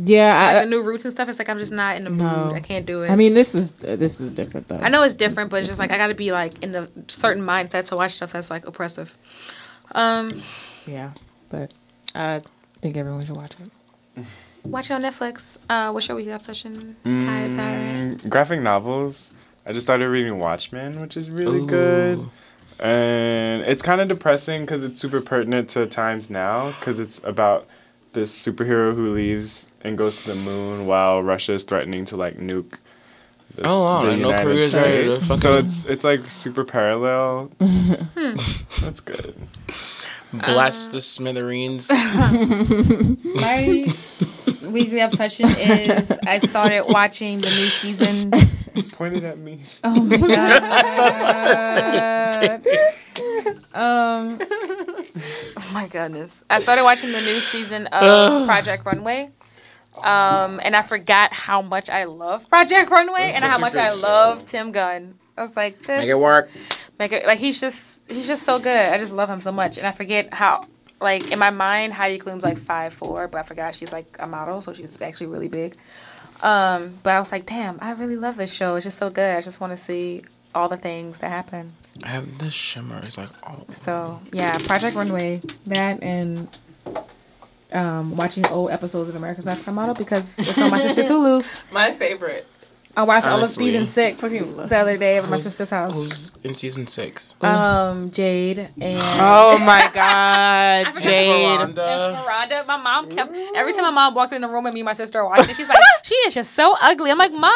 Yeah, like I, the new roots and stuff. It's like I'm just not in the No. mood. I can't do it. I mean this was uh, this was different though. I know it's different, but it's just like I got to be like in the certain mindset to watch stuff that's like oppressive. Um, Yeah, but I think everyone should watch it. watch it on Netflix. Uh, what's your weekly obsession? Tired, tired. Mm, graphic novels. I just started reading Watchmen, which is really good. And it's kind of depressing because it's super pertinent to times now because it's about this superhero who leaves and goes to the moon while Russia is threatening to like nuke. this- Oh, wow, the I know Korea's ready to fucking- So it's it's like super parallel. That's good. Blast the smithereens. My weekly obsession is I started watching the new season. Pointed at me. Oh my god. um. Oh my goodness. I started watching the new season of Project Runway. Um, and I forgot how much I love Project Runway and how much I show. love Tim Gunn. I was like, this Make it work. make it like he's just he's just so good. I just love him so much, and I forget how like in my mind Heidi Klum's like five four, but I forgot she's like a model, so she's actually really big. Um, but I was like, damn, I really love this show. It's just so good. I just want to see all the things that happen. I have the shimmer. It's like oh. So yeah, Project Runway, that and um, watching old episodes of America's Next Top Model because it's on my sister's Hulu. My favorite. I watched all of season six the other day at my sister's house. Who's in season six? Um, Jade and Oh my god, Jade. And Furonda. Furonda, my mom kept every time my mom walked in the room and me and my sister were watching, she's like, "She is just so ugly." I'm like, "Mom."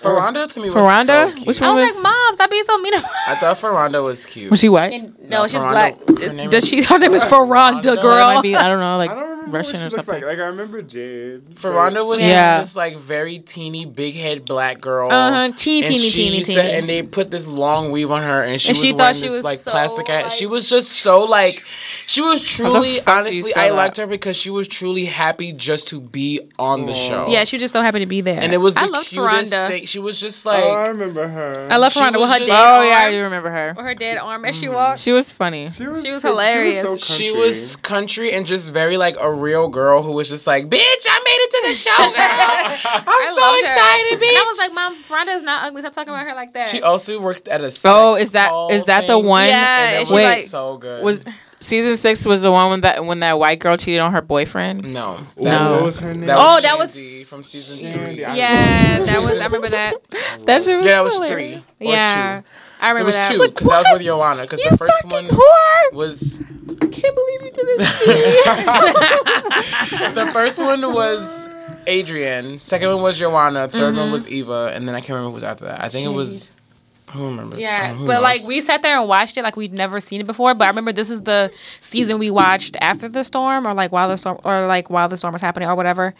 Furonda to me was Furonda? so cute. Which I one was was? like, "Mom, stop being so mean." I thought Furonda was cute. Was she white? And, no, No, she's Furonda- black. her name Does she? Her name is Furonda. Furonda, girl. might be, I don't know, like I don't remember Russian what or she looked something. like. Like I remember Jade. Furonda was Yeah. just this like very teeny, big head black girl. Uh-huh, teeny, and teeny, she teeny, used to- teeny. and they put this long weave on her, and she And was she thought wearing she this was like so, plastic. hat. like- she was just so like, she was truly, fuck do you honestly, I that? liked her because she was truly happy just to be on the mm. show. Yeah, she was just so happy to be there. and it was the I loved cutest Furonda. thing. She was just Oh, I remember her. I love She Furonda with was her just- dead Oh arm. yeah, I do remember her. With her dead arm as she mm. walked. She was funny. She was, She was so- hilarious. so she was country and just very like a real girl who was just like, bitch, I made it to the show, girl. I'm I so loved her. excited, bitch. And I was like, Mom, Furonda is not ugly. Stop talking about her like that. She also worked at a. Oh, is that- hall is that the one? Yeah, And it and was like, so good. Was season six was the one when that when that white girl cheated on her boyfriend? no? What That's, was her name? That Oh, was that was- from season Shandi, three. I yeah, that was. I remember that. That shit was Yeah, that was three. Or Yeah, two. I remember It was that. two because I was with Joanna. Because the first one Whore! was I can't believe you did this. the first one was Adrianne. Second one was Joanna. 3rd Mm-hmm. one was Eva, and then I can't remember who was after that. I think it was. Who remembers? Yeah, Oh, who but like we sat there and watched it like we'd never seen it before. But I remember this is the season we watched after the storm, or like while the storm, or like while the storm was happening, or whatever.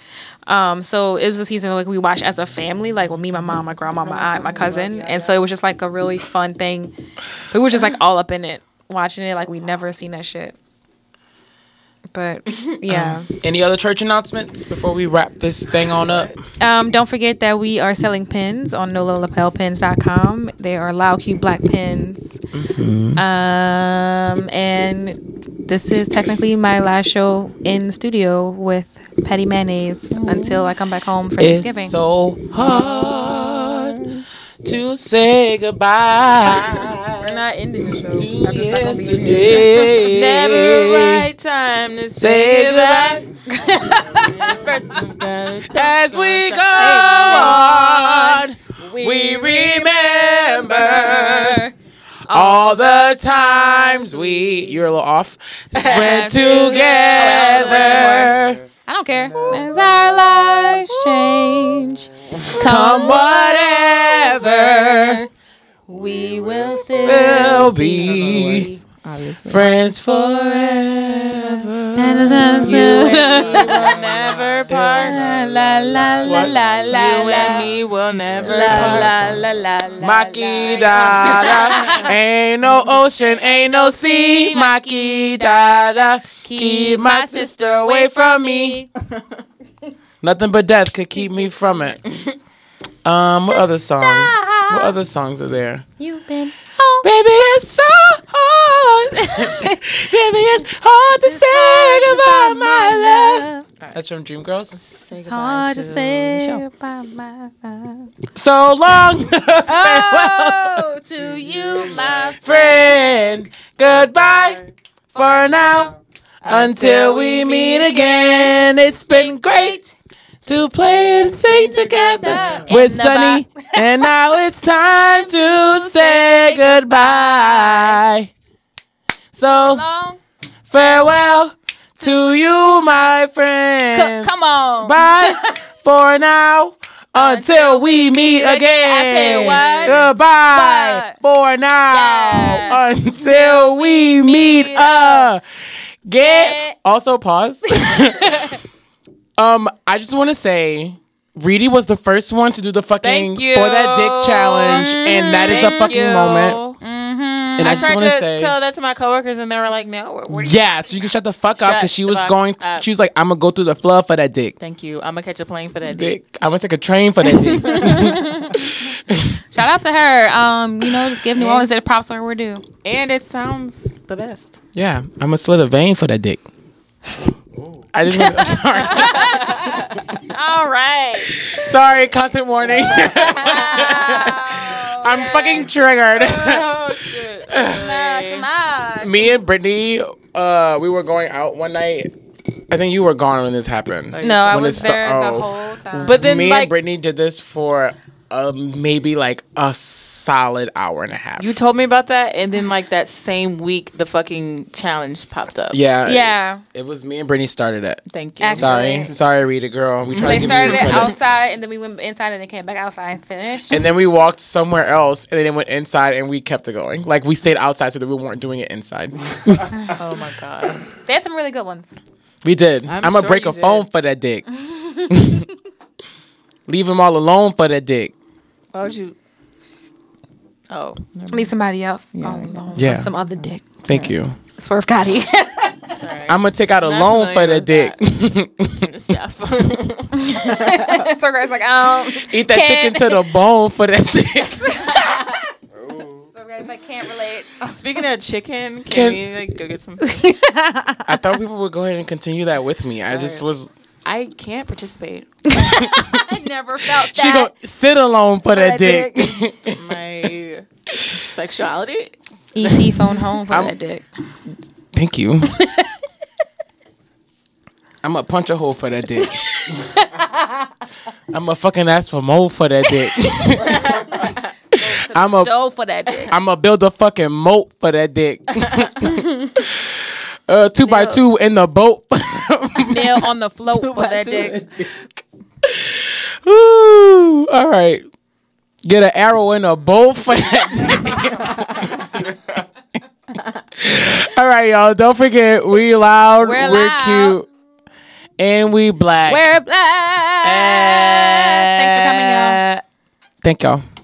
Um, so it was a season like we watched as a family, like with me, my mom, my grandma, my aunt, my cousin, and so it was just like a really fun thing. We were just like all up in it, watching it like we'd never seen that shit. But yeah. Any other church announcements before we wrap this thing on up? Um, don't forget that we are selling pins on nololapelpins.com. They are loud, cute black pins. Mm-hmm. Um, and this is technically my last show in the studio with Petty Mayonnaise until I come back home for Thanksgiving. It's so hard to say goodbye. We're not ending the show. to not gonna be in here. yesterday. Never the right time to Say say goodbye. As we go on, we remember all the times we. You're a little off. Went together. I don't care. As our lives change, Come whatever, we will still we'll be friends forever. You and me will never part. La la la la la la You and me will never la part. la la la la. Maki dada, ain't no ocean, ain't no sea. Maki keep my sister away from me. Nothing but death could keep me from it. Um, what other songs? What other songs are there? You've been Baby, it's so hard. Baby, it's hard to say goodbye, my love. That's from Dreamgirls. It's hard to say goodbye, my love. So long, Oh, to you, my friend. Goodbye for now. Until we meet again. It's been great to play and sing together with Sunny. and now it's time to say goodbye. So long. farewell to you, my friends. Come on. Bye for now. Until we meet again. I said what? Goodbye What? for now. Yeah. Until we meet again. Get- Also, pause. um, I just want to say. Reedy was the first one to do the fucking for that dick challenge, and that is a fucking you. moment. Mm-hmm. And I, I just tried want to to say, tell that to my coworkers, and they were like, "No, what, what are you yeah, so you can shut the fuck up because she was going. up. She was like, "I'm gonna go through the flood for that dick." Thank you. I'm gonna catch a plane for that dick. Dick. I'm gonna take a train for that dick. Shout out to her. Um, you know, just give New Orleans their props where we're due. And it sounds the best. Yeah, I'm gonna slit a vein for that dick. I just want to, sorry, All right. sorry, content warning. I'm fucking triggered. Oh shit. Smash, smash. Me and Brittany, uh, we were going out one night. I think you were gone when this happened. No, I was it sta- there oh. the whole time. But then, Me like, and Brittany did this for uh, maybe like a solid hour and a half. you told me about that, and then like that same week, the fucking challenge popped up. yeah, yeah. It was me and Brittany started it. Thank you. Actually- Sorry, sorry, Rita girl. We tried They to started it outside, and then we went inside, and then came back outside and finished. And then we walked somewhere else, and then went inside, and we kept it going. Like we stayed outside, so that we weren't doing it inside. Oh my god. They had some really good ones. we did. I'm I'm, gonna break you a phone for that dick. Leave him all alone for that dick. Why would you? Oh, Leave somebody else all alone. Yeah. Some other dick. Thank you. Swerve Gotti. I'm gonna take out a Not loan for familiar that with dick. mind. Stuff. so Greg's like, um. Eat that chicken Can't- to the bone for that dick. So Greg's like, can't relate. Speaking of chicken, can, Can- we like go get some? I thought people would go ahead and continue that with me. I just was. I can't participate. I never felt that. She gonna sit alone for that, that dick. My sexuality. ET phone home for I'm- that dick. Thank you. I'm gonna punch a hole for that dick. I'm gonna fucking ask for more for that dick. I'm a Stove for that dick. I'm gonna build a fucking moat for that dick. Uh, two by two in the boat. Nail on the float for that two. dick. Ooh, all right. Get an arrow in a bow for that dick. all right, y'all. Don't forget, we loud, We're we're, loud. cute, and we black. We're black. Thanks for coming, y'all. Thank y'all.